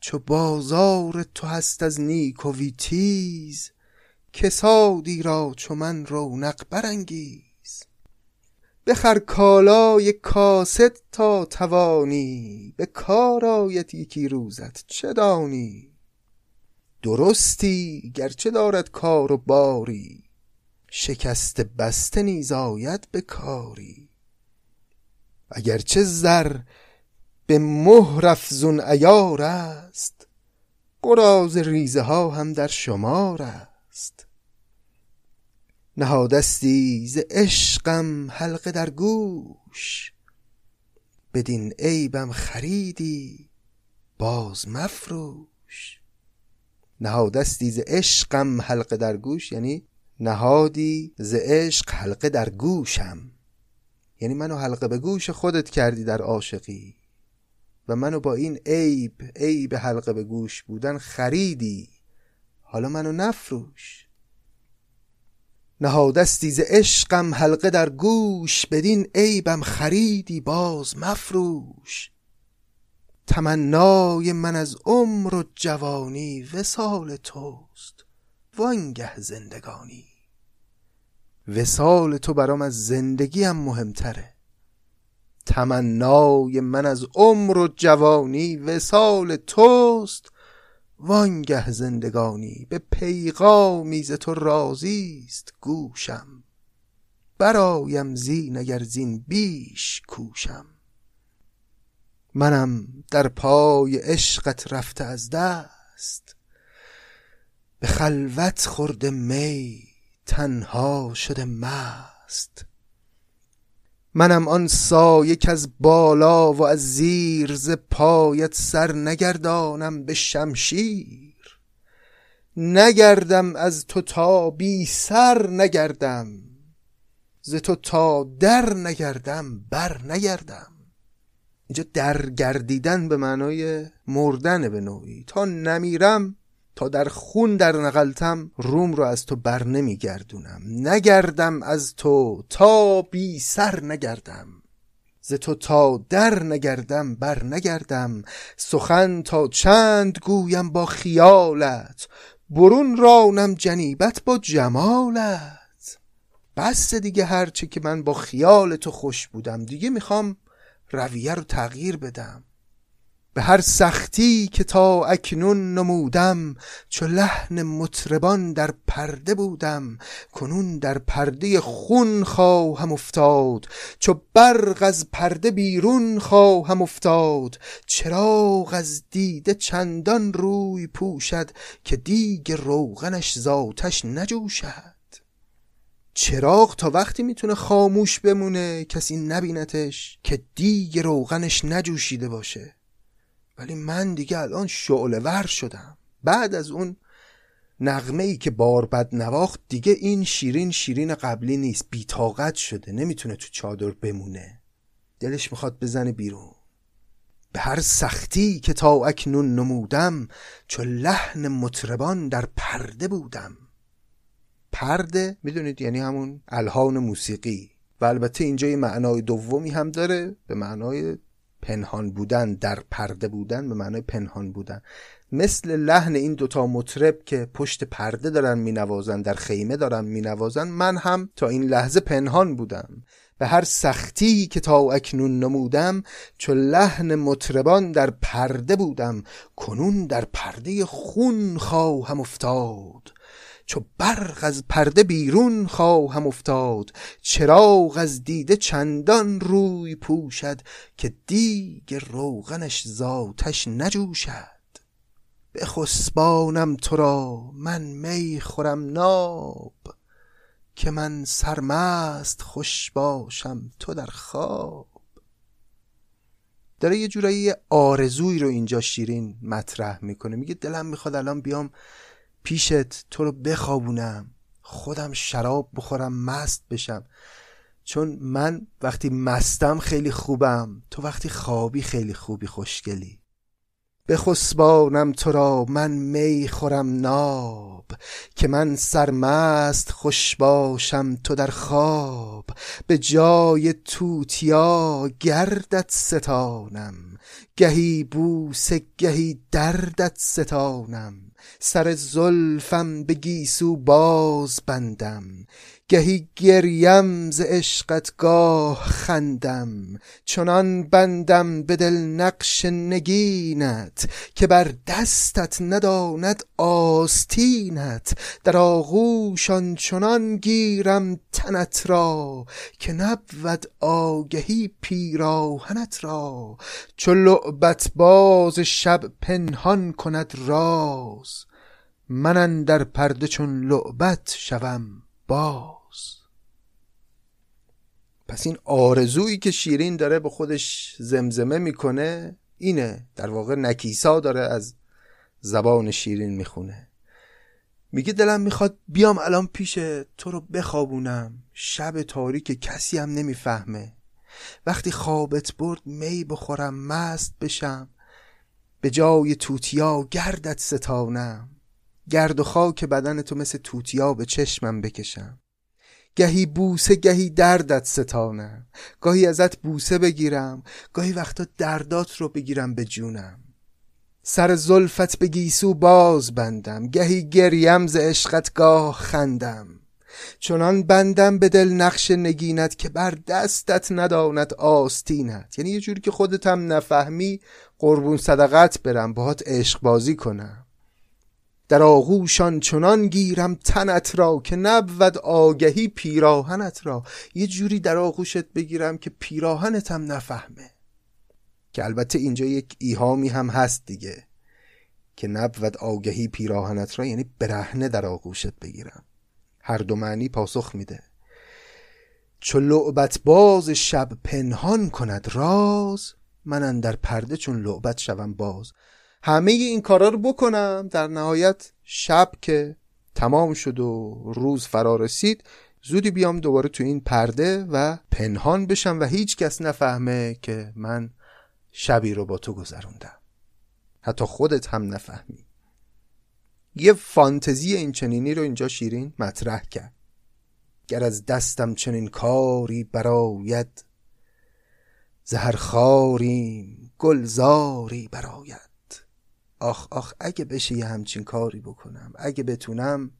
چو بازار تو هست از نیک و ویتیز کسادی را چو من رونق برانگیز. بخر کالای کاسد تا توانی به کار آید یکی روزت چه دانی؟ درستی گرچه دارد کار و باری شکست بسته نیز آید به کاری. اگرچه زر به مهر افزون عیار است قراض ریزه ها هم در شمار است. نهادستی ز عشقم حلقه در گوش. بدین عیبم خریدی باز مفروش. نهادستی ز عشقم حلقه در گوش یعنی نهادی ز عشق حلقه در گوشم. یعنی منو حلقه به گوش خودت کردی در عاشقی. و منو با این عیب عیب حلقه به گوش بودن خریدی. حالا منو نفروش. نهادستی ز عشقم حلقه در گوش بدین عیبم خریدی باز مفروش. تمنای من از عمر و جوانی وسال توست وانگه زندگانی. وسال تو برام از زندگی هم مهمتره. تمنای من از عمر و جوانی وسال توست وانگه زندگانی به پیغامی ز تو راضیست گوشم. برایم زین اگر زین بیش کوشم. منم در پای عشقت رفته از دست. به خلوت خورده می تنها شده مست. منم آن سایه از بالا و از زیر ز پایت سر نگردانم به شمشیر. نگردم از تو تا بی سر نگردم ز تو تا در نگردم بر نگردم. اینجا درگردیدن به معنای مردن به نوعی. تا نمیرم تا در خون در نقلتم روم رو از تو بر نمیگردونم. نگردم از تو تا بی سر نگردم. ز تو تا در نگردم بر نگردم. سخن تا چند گویم با خیالت. برون رانم جنیبت با جمالت. بس دیگه هرچه که من با خیال تو خوش بودم. دیگه می‌خوام رویه رو تغییر بدم. به هر سختی که تا اکنون نمودم چو لحن مطربان در پرده بودم کنون در پرده خون خواهم افتاد چو برق از پرده بیرون خواهم افتاد چراغ از دیده چندان روی پوشد که دیگ روغنش ذاتش نجوشد. چراغ تا وقتی می‌تونه خاموش بمونه کسی نبینتش که دیگ روغنش نجوشیده باشه. ولی من دیگه الان شعله ور شدم. بعد از اون نغمه ای که باربد نواخت دیگه این شیرین شیرین قبلی نیست. بیتاقت شده. نمی‌تونه تو چادر بمونه. دلش می‌خواد بزنه بیرون. به هر سختی که تا اکنون نمودم چو لحن مطربان در پرده بودم. پرده می‌دونید یعنی همون الهان موسیقی. و البته اینجا یه معنای دومی هم داره به معنای پنهان بودن در پرده بودن به معنای پنهان بودن. مثل لحن این دوتا مطرب که پشت پرده دارن مینوازن در خیمه دارن مینوازن من هم تا این لحظه پنهان بودم. به هر سختی که تا اکنون نمودم چو لحن مطربان در پرده بودم. کنون در پرده خون خواهم افتاد. چو برق از پرده بیرون خواهم افتاد چراغ از دیده چندان روی پوشد که دیگ روغنش ذاتش نجوشد. بخسبانم تو را من می خورم ناب که من سرمست خوش باشم تو در خواب. داره یه جورایی آرزوی رو اینجا شیرین مطرح می‌کنه. میگه دلم می‌خواد الان بیام پیشت تو رو بخوابونم. خودم شراب بخورم مست بشم. چون من وقتی مستم خیلی خوبم تو وقتی خوابی خیلی خوبی خوشگلی. بخسبانم تو را من می خورم ناب که من سرمست خوش باشم تو در خواب. به جای توتیا گردت ستانم گهی بوسه گهی دردت ستانم. سر زلفم به گیسو باز بندم. گهی گریم ز عشقت گاه خندم. چنان بندم به دل نقش نگینت که بر دستت نداند آستینت. در آغوشان چنان گیرم تنت را که نبود آگهی پیراهنت را. چو لعبت باز شب پنهان کند راز من در پرده چون لعبت شوم باز. پس این آرزویی که شیرین داره به خودش زمزمه می‌کنه اینه. در واقع نکیسا داره از زبان شیرین می‌خونه. میگه دلم می‌خواد بیام الان پیش تو رو بخوابونم. شب تاریک کسی هم نمی‌فهمه. وقتی خوابت برد می بخورم مست بشم. به جای توتیا گردت ستانم. گرد و خاک بدن تو مثل توتیا به چشمم بکشم. گهی بوسه گهی دردت ستانم. گاهی ازت بوسه بگیرم. گاهی وقتا دردات رو بگیرم به جونم. سر زلفت به گیسو باز بندم. گهی گریم ز عشقت گاه خندم. چنان بندم به دل نقش نگینت که بر دستت نداند آستینت. یعنی یه جوری که خودت هم نفهمی قربون صدقت برم باهات عشق بازی کنم. در آغوشان چنان گیرم تنت را که نبود آگهی پیراهنت را. یه جوری در آغوشت بگیرم که پیراهنتم نفهمه. که البته اینجا یک ایهامی هم هست دیگه. که نبود آگهی پیراهنت را یعنی برهنه در آغوشت بگیرم. هر دو معنی پاسخ میده. چو لعبت باز شب پنهان کند راز من در پرده چون لعبت شوم باز. همه این کارا رو بکنم. در نهایت شب که تمام شد و روز فرا رسید زودی بیام دوباره تو این پرده و پنهان بشم و هیچ کس نفهمه که من شبی رو با تو گذروندم. حتی خودت هم نفهمی. یه فانتزی این چنینی رو اینجا شیرین مطرح کرد. گر از دستم چنین کاری براید زهر خاریم گلزاری براید. آخ آخ اگه بشه یه همچین کاری بکنم اگه بتونم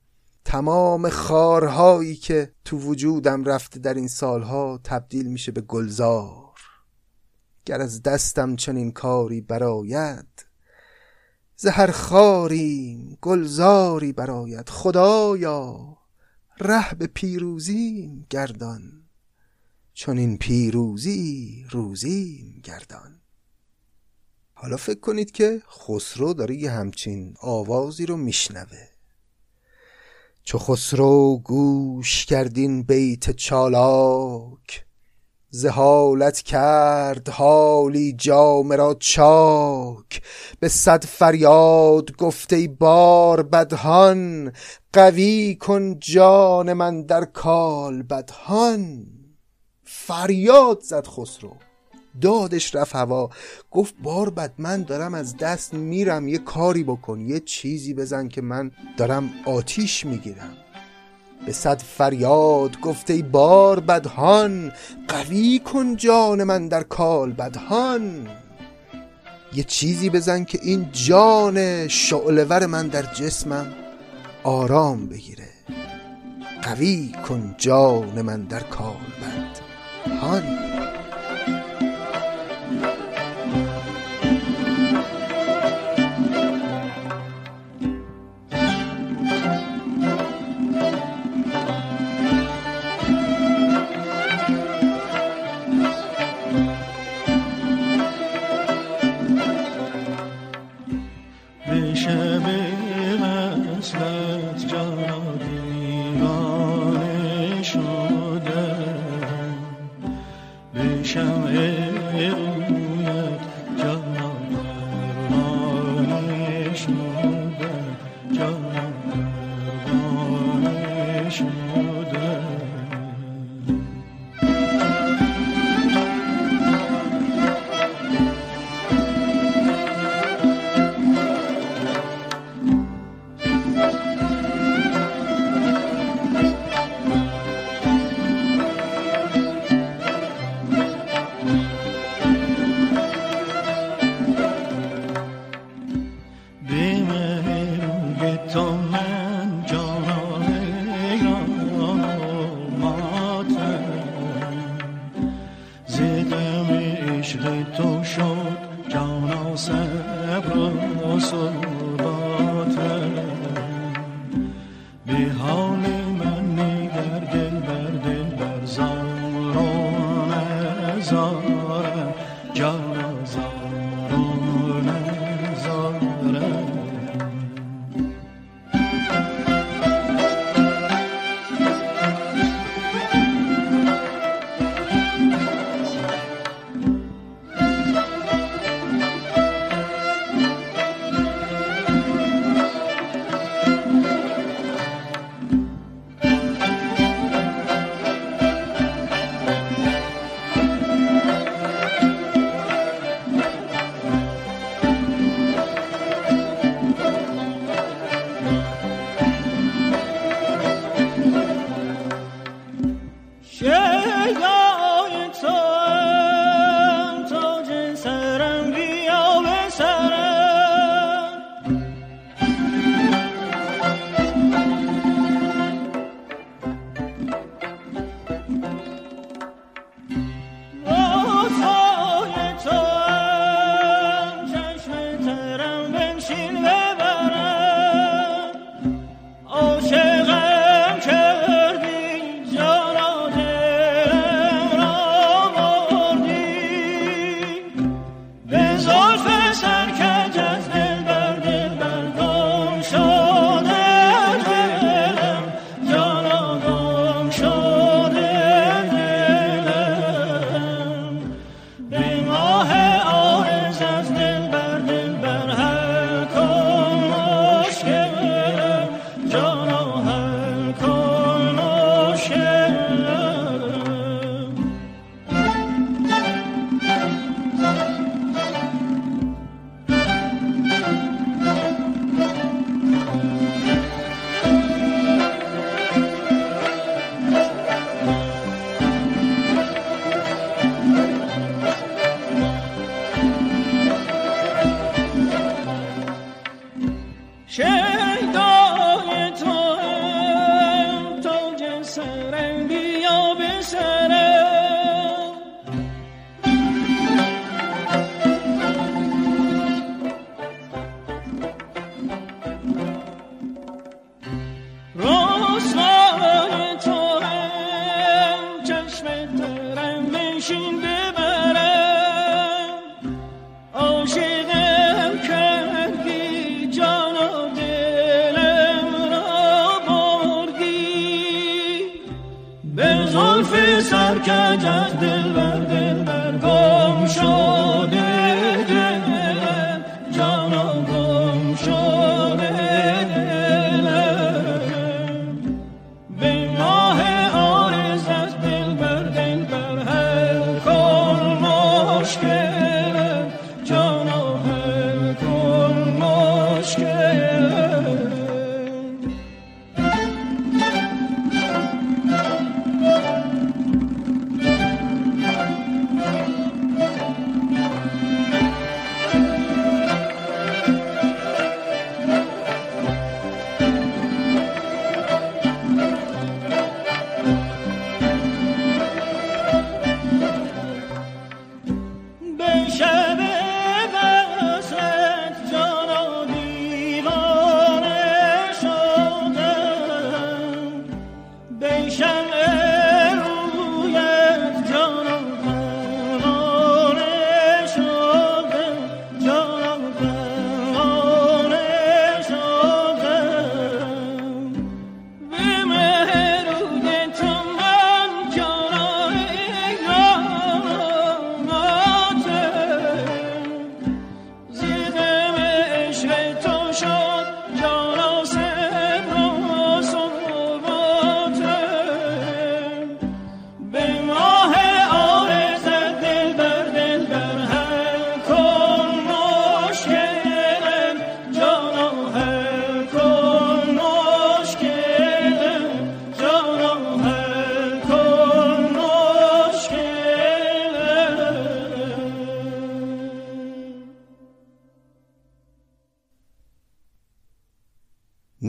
تمام خارهایی که تو وجودم رفته در این سالها تبدیل میشه به گلزار. گر از دستم چنین کاری براید زهر خاریم گلزاری براید خدایا ره به پیروزیم گردان چون این پیروزی روزیم گردان. حالا فکر کنید که خسرو داره یه همچین آوازی رو میشنوه. چو خسرو گوش کردین بیت چالاک زهالت کرد حالی جام را چاک. به صد فریاد گفته بار بدهان قوی کن جان من در کال بدهان. فریاد زد خسرو. دادش رفت هوا. گفت بار بد من دارم از دست میرم یه کاری بکن یه چیزی بزن که من دارم آتیش می‌گیرم. به صد فریاد گفته بار بدهان قوی کن جان من در کال بدهان یه چیزی بزن که این جان شعلور من در جسمم آرام بگیره. قوی کن جان من در کال بدهان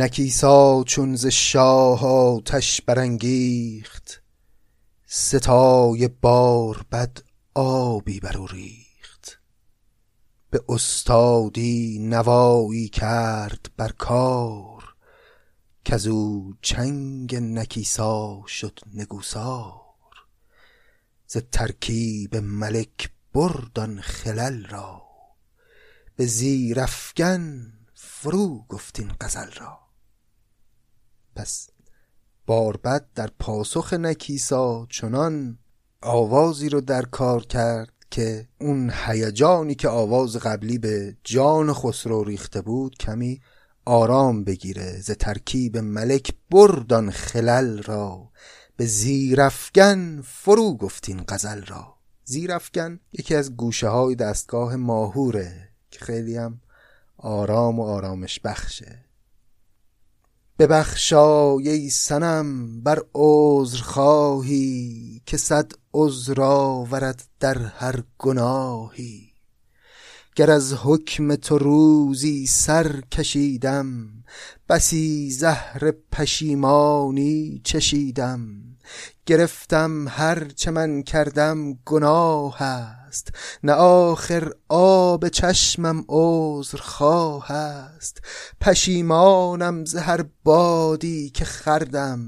نکیسا چون ز شاه آتش برانگیخت ستای بار بد آبی بر او ریخت. به استادی نوایی کرد بر کار کزو چنگ نکیسا شد نگوسار. ز ترکیب ملک برد آن خلل را به زیر افگن فرو گفت این غزل را. پس باربد در پاسخ نکیسا چنان آوازی رو در کار کرد که اون هیجانی که آواز قبلی به جان خسرو ریخته بود کمی آرام بگیره ز ترکیب ملک بردان خلل را. به زیرفگن فرو گفتین غزل را. زیرفگن یکی از گوشه های دستگاه ماهوره که خیلی هم آرام و آرامش بخشه. ببخشای ای سنم بر عذر خواهی که صد عذر آورد در هر گناهی. گر از حکم تو روزی سر کشیدم بسی زهر پشیمانی چشیدم. گرفتم هر چه من کردم گناه است. نه آخر آب چشمم عذر خواه است. پشیمانم ز هر بادی که خردم.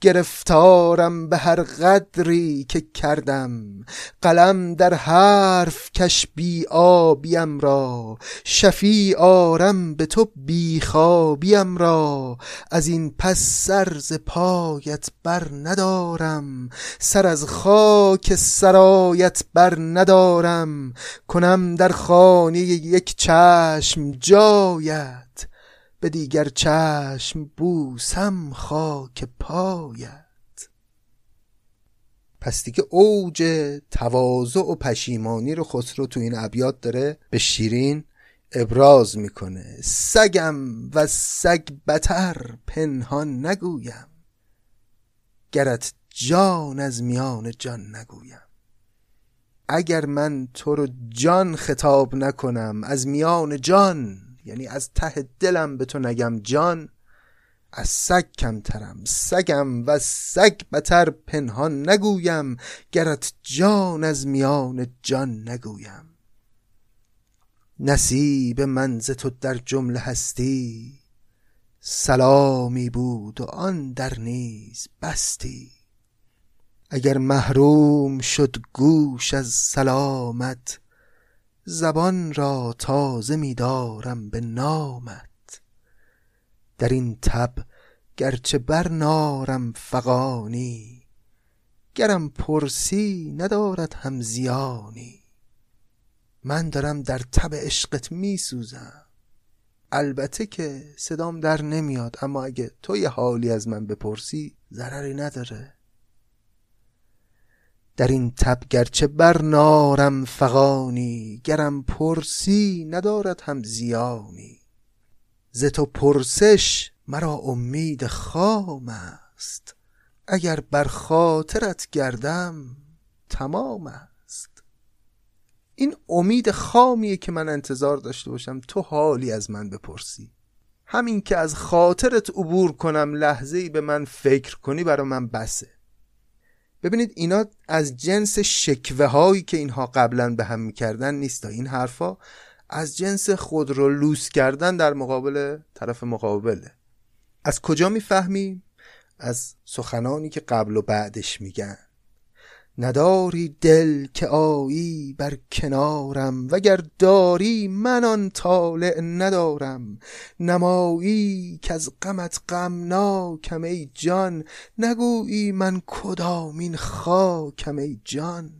گرفتارم به هر قدری که کردم. قلم در حرف کش بی آبیم را. شفی آرم به تو بی خوابیم را. از این پس سر ز پایت بر ندارم. سر از خاک سرایت بر ندارم. کنم در خانه یک چشم جایت به دیگر چشم بوسم خاک پایت. پس دیگه اوج تواضع و پشیمانی رو خسرو تو این ابیات داره به شیرین ابراز می‌کنه. سگم و سگ بتر پنهان نگویم گرت جان از میان جان نگویم. اگر من تو رو جان خطاب نکنم از میان جان یعنی از ته دلم به تو نگم جان از سگ کمترم سگم و سگ بتر پنهان نگویم گرت جان از میان جان نگویم. نصیب من ز تو در جمله هستی سلامی بود و آن در نیز بستی. اگر محروم شد گوش از سلامت زبان را تازه می دارم به نامت. در این تب گرچه بر نارم فغانی گرم پرسی ندارد هم زیانی. من دارم در تب عشقت می سوزم. البته که صدام در نمیاد اما اگه تو یه حالی از من بپرسی ضرری نداره. در این تب گرچه بر نارم فغانی گرم پرسی ندارد هم زیانی. ز تو پرسش مرا امید خام است اگر بر خاطرت گردم تمام است. این امید خامیه که من انتظار داشته باشم تو حالی از من بپرسی. همین که از خاطرت عبور کنم لحظه به من فکر کنی برا من بسه. ببینید اینا از جنس شکوه هایی که اینها قبلا به هم می‌کردن نیست این حرفا از جنس خود رو لوس کردن در مقابل طرف مقابله. از کجا می‌فهمیم؟ از سخنانی که قبل و بعدش میگن. نداری دل که آیی بر کنارم وگر داری من آن طالع ندارم. نمایی که از غمت غمناکم ای جان نگویی من کدامین خاکم ای جان.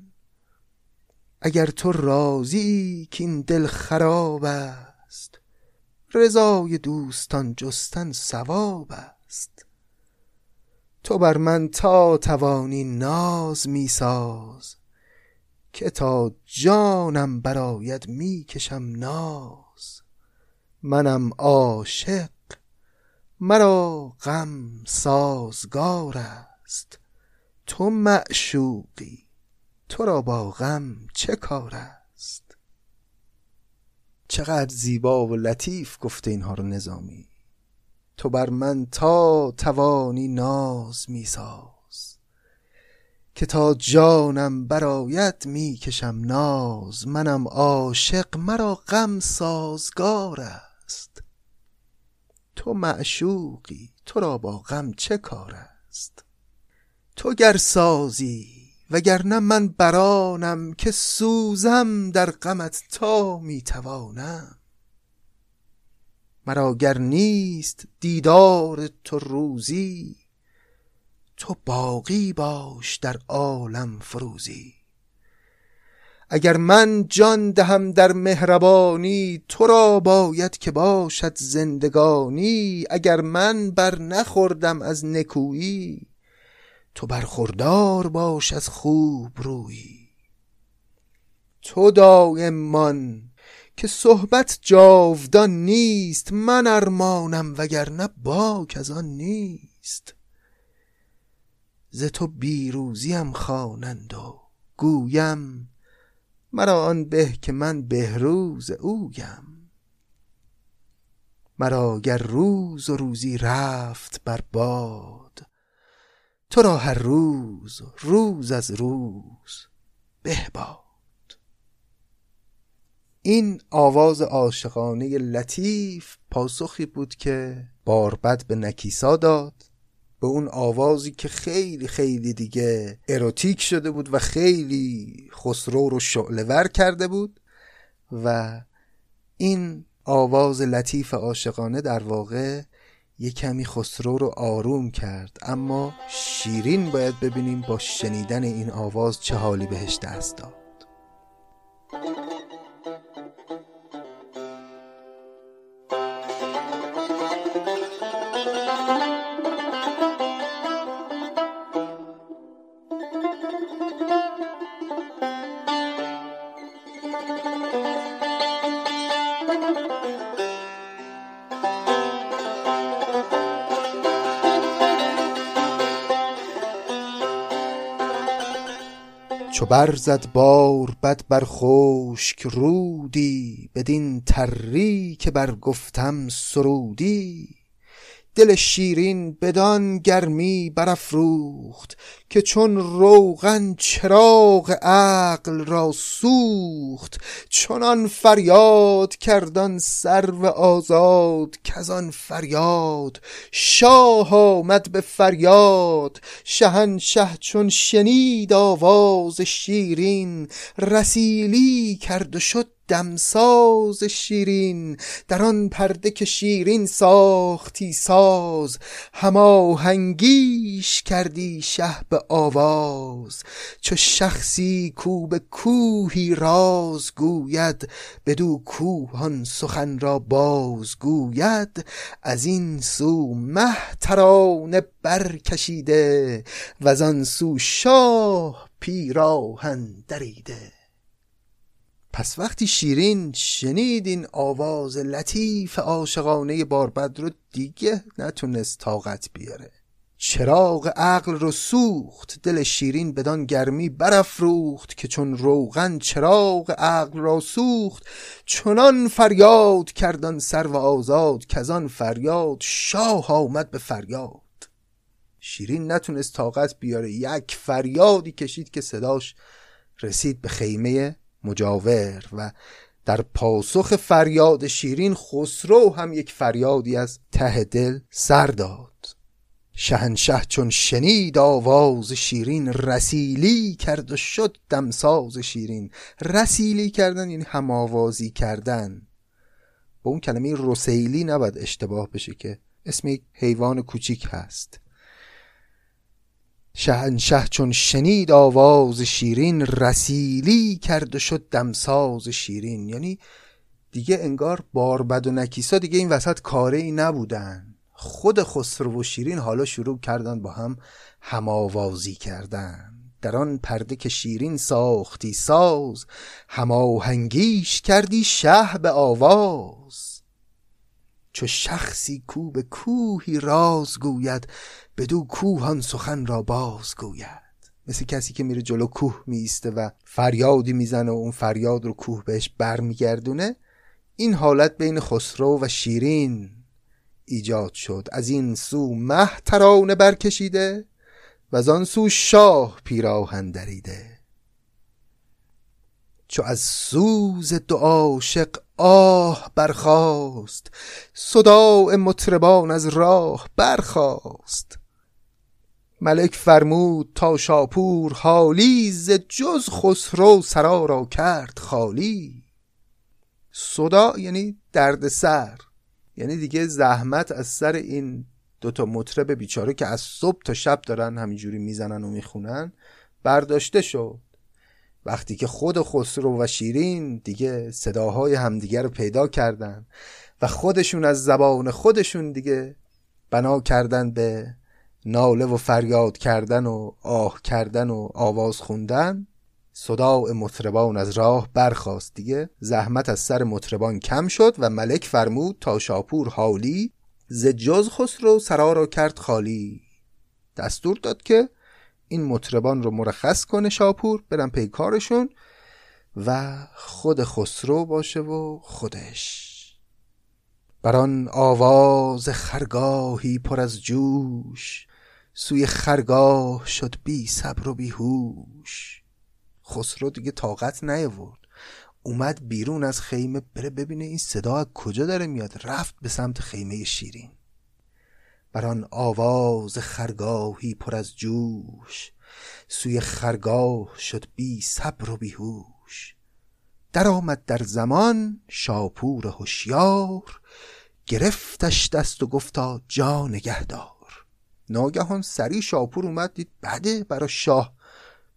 اگر تو راضی که این دل خراب است رضای دوستان جستن ثواب است. تو بر من تا توانی ناز میساز که تا جانم براید می‌کشم ناز. منم عاشق مرا غم سازگار است. تو معشوقی تو را با غم چه کار است؟ چقدر زیبا و لطیف گفته اینها رو نظامی. تو بر من تا توانی ناز میساز. که تا جانم برایت می‌کشم ناز منم عاشق مرا غم سازگار است. تو معشوقی تو را با غم چه کار است؟ تو گر سازی وگرنه من برانم که سوزم در غمت تا می‌توانم. مرا گر نیست دیدار تو روزی تو باقی باش در عالم فروزی. اگر من جان دهم در مهربانی تو را باید که باشد زندگانی. اگر من بر نخوردم از نکویی تو برخوردار باش از خوب رویی. تو دایمان که صحبت جاودان نیست من ارمانم وگرنه باک از آن نیست. ز تو بیروزیم خوانند و گویم مرا آن به که من بهروز اویم. مرا گر روز و روزی رفت بر باد تو را هر روز روز از روز به باد. این آواز عاشقانه لطیف پاسخی بود که باربد به نکیسا داد به اون آوازی که خیلی خیلی دیگه اروتیک شده بود و خیلی خسرو رو شعله کرده بود و این آواز لطیف عاشقانه در واقع یه کمی خسرو رو آروم کرد. اما شیرین باید ببینیم با شنیدن این آواز چه حالی بهش دست داد. چو برزد بار بد بر خشک رودی بدین تری که بر گفتم سرودی. دل شیرین بدان گرمی برافروخت که چون روغن چراغ عقل را سوخت چنان فریاد کردان سرو آزاد کزان فریاد. شاه آمد به فریاد شهنشه چون شنید آواز شیرین رسیلی کرد و شد دمساز شیرین در آن پرده که شیرین ساختی ساز. هماهنگیش کردی شه به آواز. چو شخصی کو به کوهی راز گوید بدو کوهان سخن را باز گوید. از این سو مه ترانه برکشیده و آن سو شاه پیراهن دریده. پس وقتی شیرین شنید این آواز لطیف عاشقانه باربد رو دیگه نتونست طاقت بیاره. چراغ عقل رو سوخت دل شیرین بدان گرمی برافروخت که چون روغن چراغ عقل را سوخت چنان فریاد کردن سر و آزاد کزان فریاد شاه آمد به فریاد. شیرین نتونست طاقت بیاره یک فریادی کشید که صداش رسید به خیمه مجاور و در پاسخ فریاد شیرین خسرو هم یک فریادی از ته دل سر داد. شهنشه چون شنید آواز شیرین رسیلی کرد و شد دمساز شیرین. رسیلی کردن یعنی هماوازی کردن. با اون کلمه رسیلی نباید اشتباه بشه که اسم یک حیوان کوچیک هست. شهنشه چون شنید آواز شیرین رسیلی کرد و شد دمساز شیرین. یعنی دیگه انگار باربد و نکیسا دیگه این وسط کاره ای نبودن. خود خسرو و شیرین حالا شروع کردن با هم هماوازی کردن. در آن پرده که شیرین ساختی ساز هماهنگیش کردی شه به آواز. چو شخصی کو به کوهی راز گوید بدو کوهان سخن را باز گوید. مثل کسی که میره جلو کوه میسته و فریادی می‌زنه و اون فریاد رو کوه بهش برمیگردونه این حالت بین خسرو و شیرین ایجاد شد. از این سو مه ترانه برکشیده و از آن سو شاه پیراهن دریده. چو از سوز دو عاشق آه برخاست صداع مطربان از راه برخاست. ملک فرمود تا شاپور حالی ز جز خسرو سرا را کرد خالی. صدا یعنی درد سر یعنی دیگه زحمت از سر این دوتا مطرب بیچاره که از صبح تا شب دارن همینجوری می‌زنن و می‌خونن برداشته شد. وقتی که خود خسرو و شیرین دیگه صداهای همدیگه رو پیدا کردن و خودشون از زبان خودشون دیگه بنا کردن به ناله و فریاد کردن و آه کردن و آواز خوندن صداع مطربان از راه برخواست دیگه. زحمت از سر مطربان کم شد و ملک فرمود تا شاپور حالی ز جز خسرو سرا را کرد خالی. دستور داد که این مطربان رو مرخص کنه شاپور برن پی کارشون و خود خسرو باشه و خودش. بران آواز خرگاهی پر از جوش سوی خرگاه شد بی صبر و بی هوش. خسرو دیگه طاقت نیاورد. اومد بیرون از خیمه بره ببینه این صدا از کجا داره میاد. رفت به سمت خیمه شیرین. بر آن آواز خرگاهی پر از جوش. سوی خرگاه شد بی صبر و بیهوش در آمد در زمان شاپور هوشیار. گرفتش دست و گفتا جا نگهدار ناگهان سری شاپور اومد دید بده برا شاه.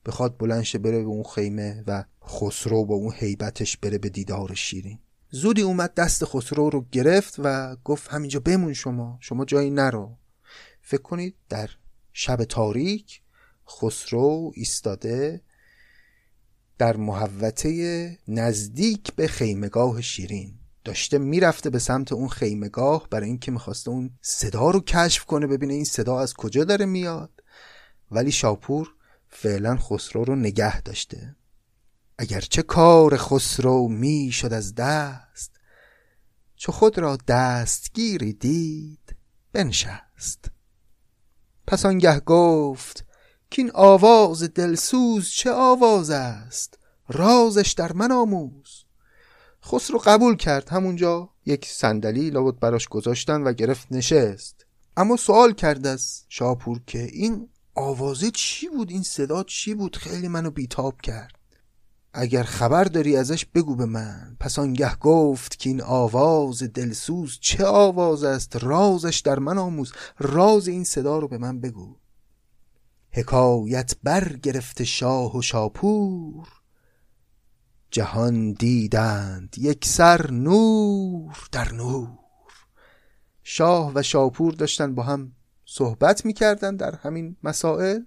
بخواد بلنشه بره به اون خیمه و خسرو با اون حیبتش بره به دیدار شیرین. زودی اومد دست خسرو رو گرفت و گفت همینجا بمون شما شما جایی نرو. فکر کنید در شب تاریک خسرو ایستاده در محوطه نزدیک به خیمگاه شیرین. داشته می‌رفته به سمت اون خیمگاه برای اینکه می‌خواسته اون صدا رو کشف کنه ببینه این صدا از کجا داره میاد. ولی شاپور فعلا خسرو رو نگه داشته. اگرچه کار خسرو می شد از دست چو خود را دستگیری دید بنشست. پس آنگه گفت که این آواز دلسوز چه آواز است؟ رازش در من آموز. خسرو قبول کرد. همونجا یک صندلی لابد براش گذاشتن و گرفت نشست. اما سوال کرد از شاپور که این آوازه چی بود؟ این صدا چی بود؟ خیلی منو بیتاب کرد. اگر خبر داری ازش بگو به من. پس آنگه گفت که این آواز دلسوز چه آواز است؟ رازش در من آموز. راز این صدا رو به من بگو. حکایت بر گرفته شاه و شاپور. جهان دیدند یک سر نور در نور. شاه و شاپور داشتن با هم صحبت می‌کردن در همین مسائل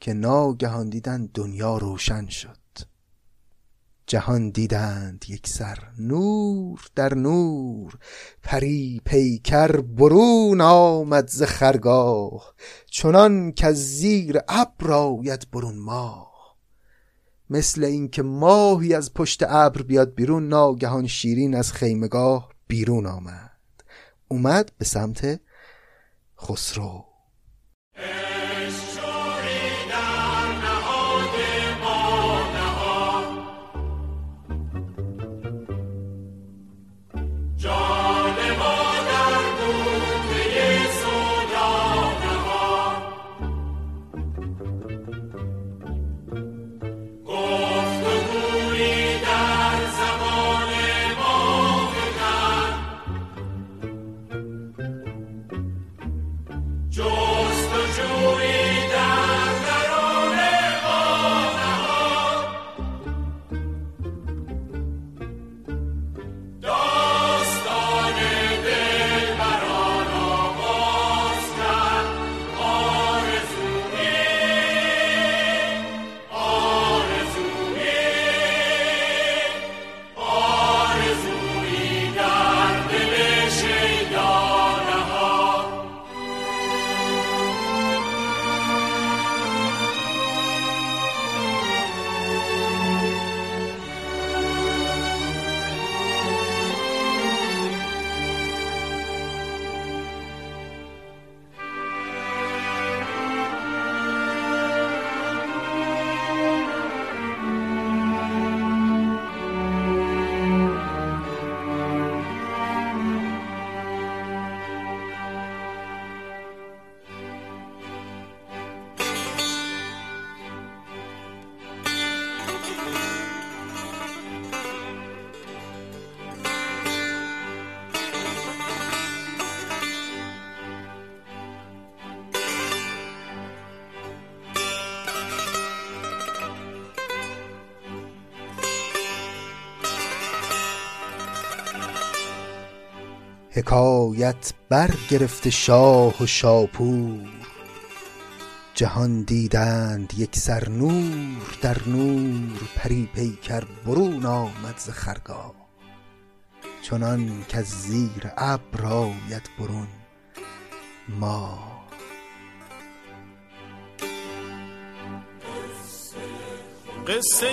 که ناگهان دیدن دنیا روشن شد. جهان دیدند یک سر نور در نور. پری پیکر برون آمد ز خرگاه. چنان که زیر ابر آید برون ماه. مثل اینکه ماهی از پشت ابر بیاد بیرون ناگهان شیرین از خیمگاه بیرون آمد. اومد به سمت خسرو. برگرفته شاه و شاپور. جهان دیدند یک سر نور در نور پری پیکر برون آمد ز خرگاه. چنان که زیر ابر آید برون ما قصه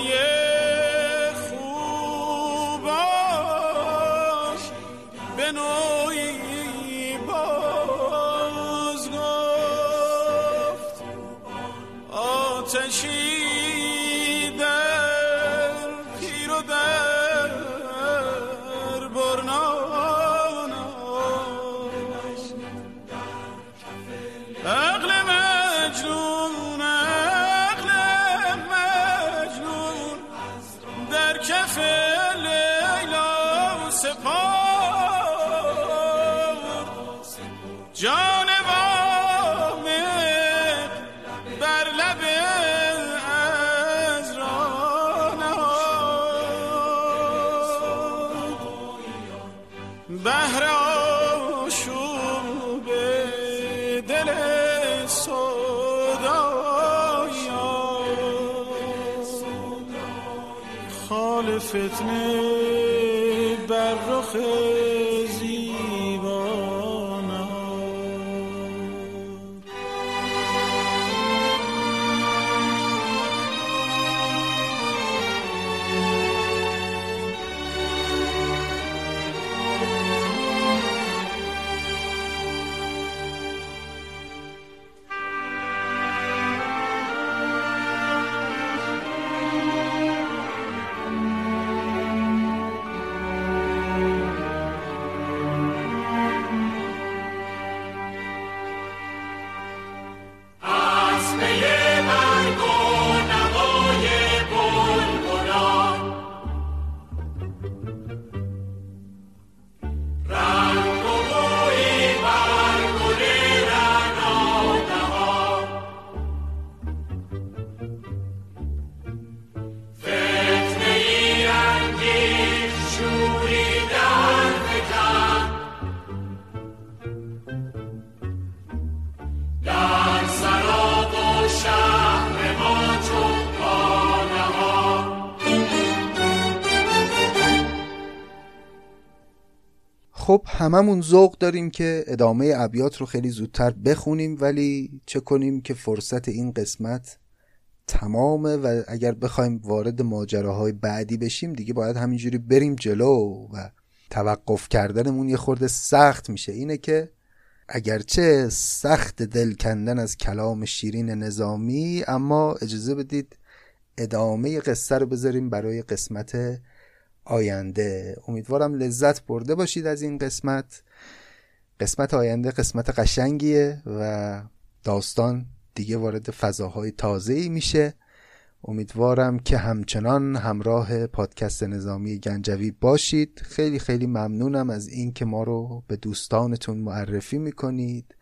خب هممون ذوق داریم که ادامه ابیات رو خیلی زودتر بخونیم ولی چه کنیم که فرصت این قسمت تمامه و اگر بخوایم وارد ماجراهای بعدی بشیم دیگه باید همینجوری بریم جلو و توقف کردنمون یه خورده سخت میشه. اینه که اگرچه سخت دل کندن از کلام شیرین نظامی اما اجازه بدید ادامه قصه رو بذاریم برای قسمت آینده. امیدوارم لذت برده باشید از این قسمت. قسمت آینده قسمت قشنگیه و داستان دیگه وارد فضاهای تازه ای میشه. امیدوارم که همچنان همراه پادکست نظامی گنجوی باشید. خیلی خیلی ممنونم از این که ما رو به دوستانتون معرفی می‌کنید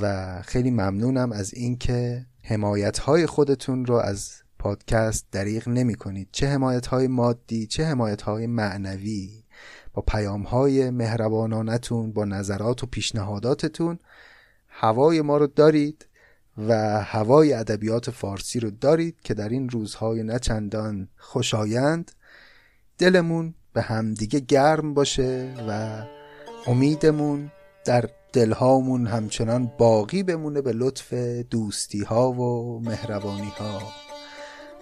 و خیلی ممنونم از این که حمایت های خودتون رو از پادکست دریغ نمی کنید چه حمایت های مادی چه حمایت های معنوی. با پیام های مهربانانتون با نظرات و پیشنهاداتتون هوای ما رو دارید و هوای ادبیات فارسی رو دارید که در این روزهای نچندان خوشایند. دلمون به همدیگه گرم باشه و امیدمون در دلهامون همچنان باقی بمونه به لطف دوستی ها و مهربانی ها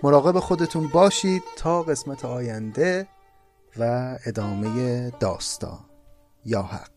مراقب خودتون باشید تا قسمت آینده و ادامه داستان. یا حق.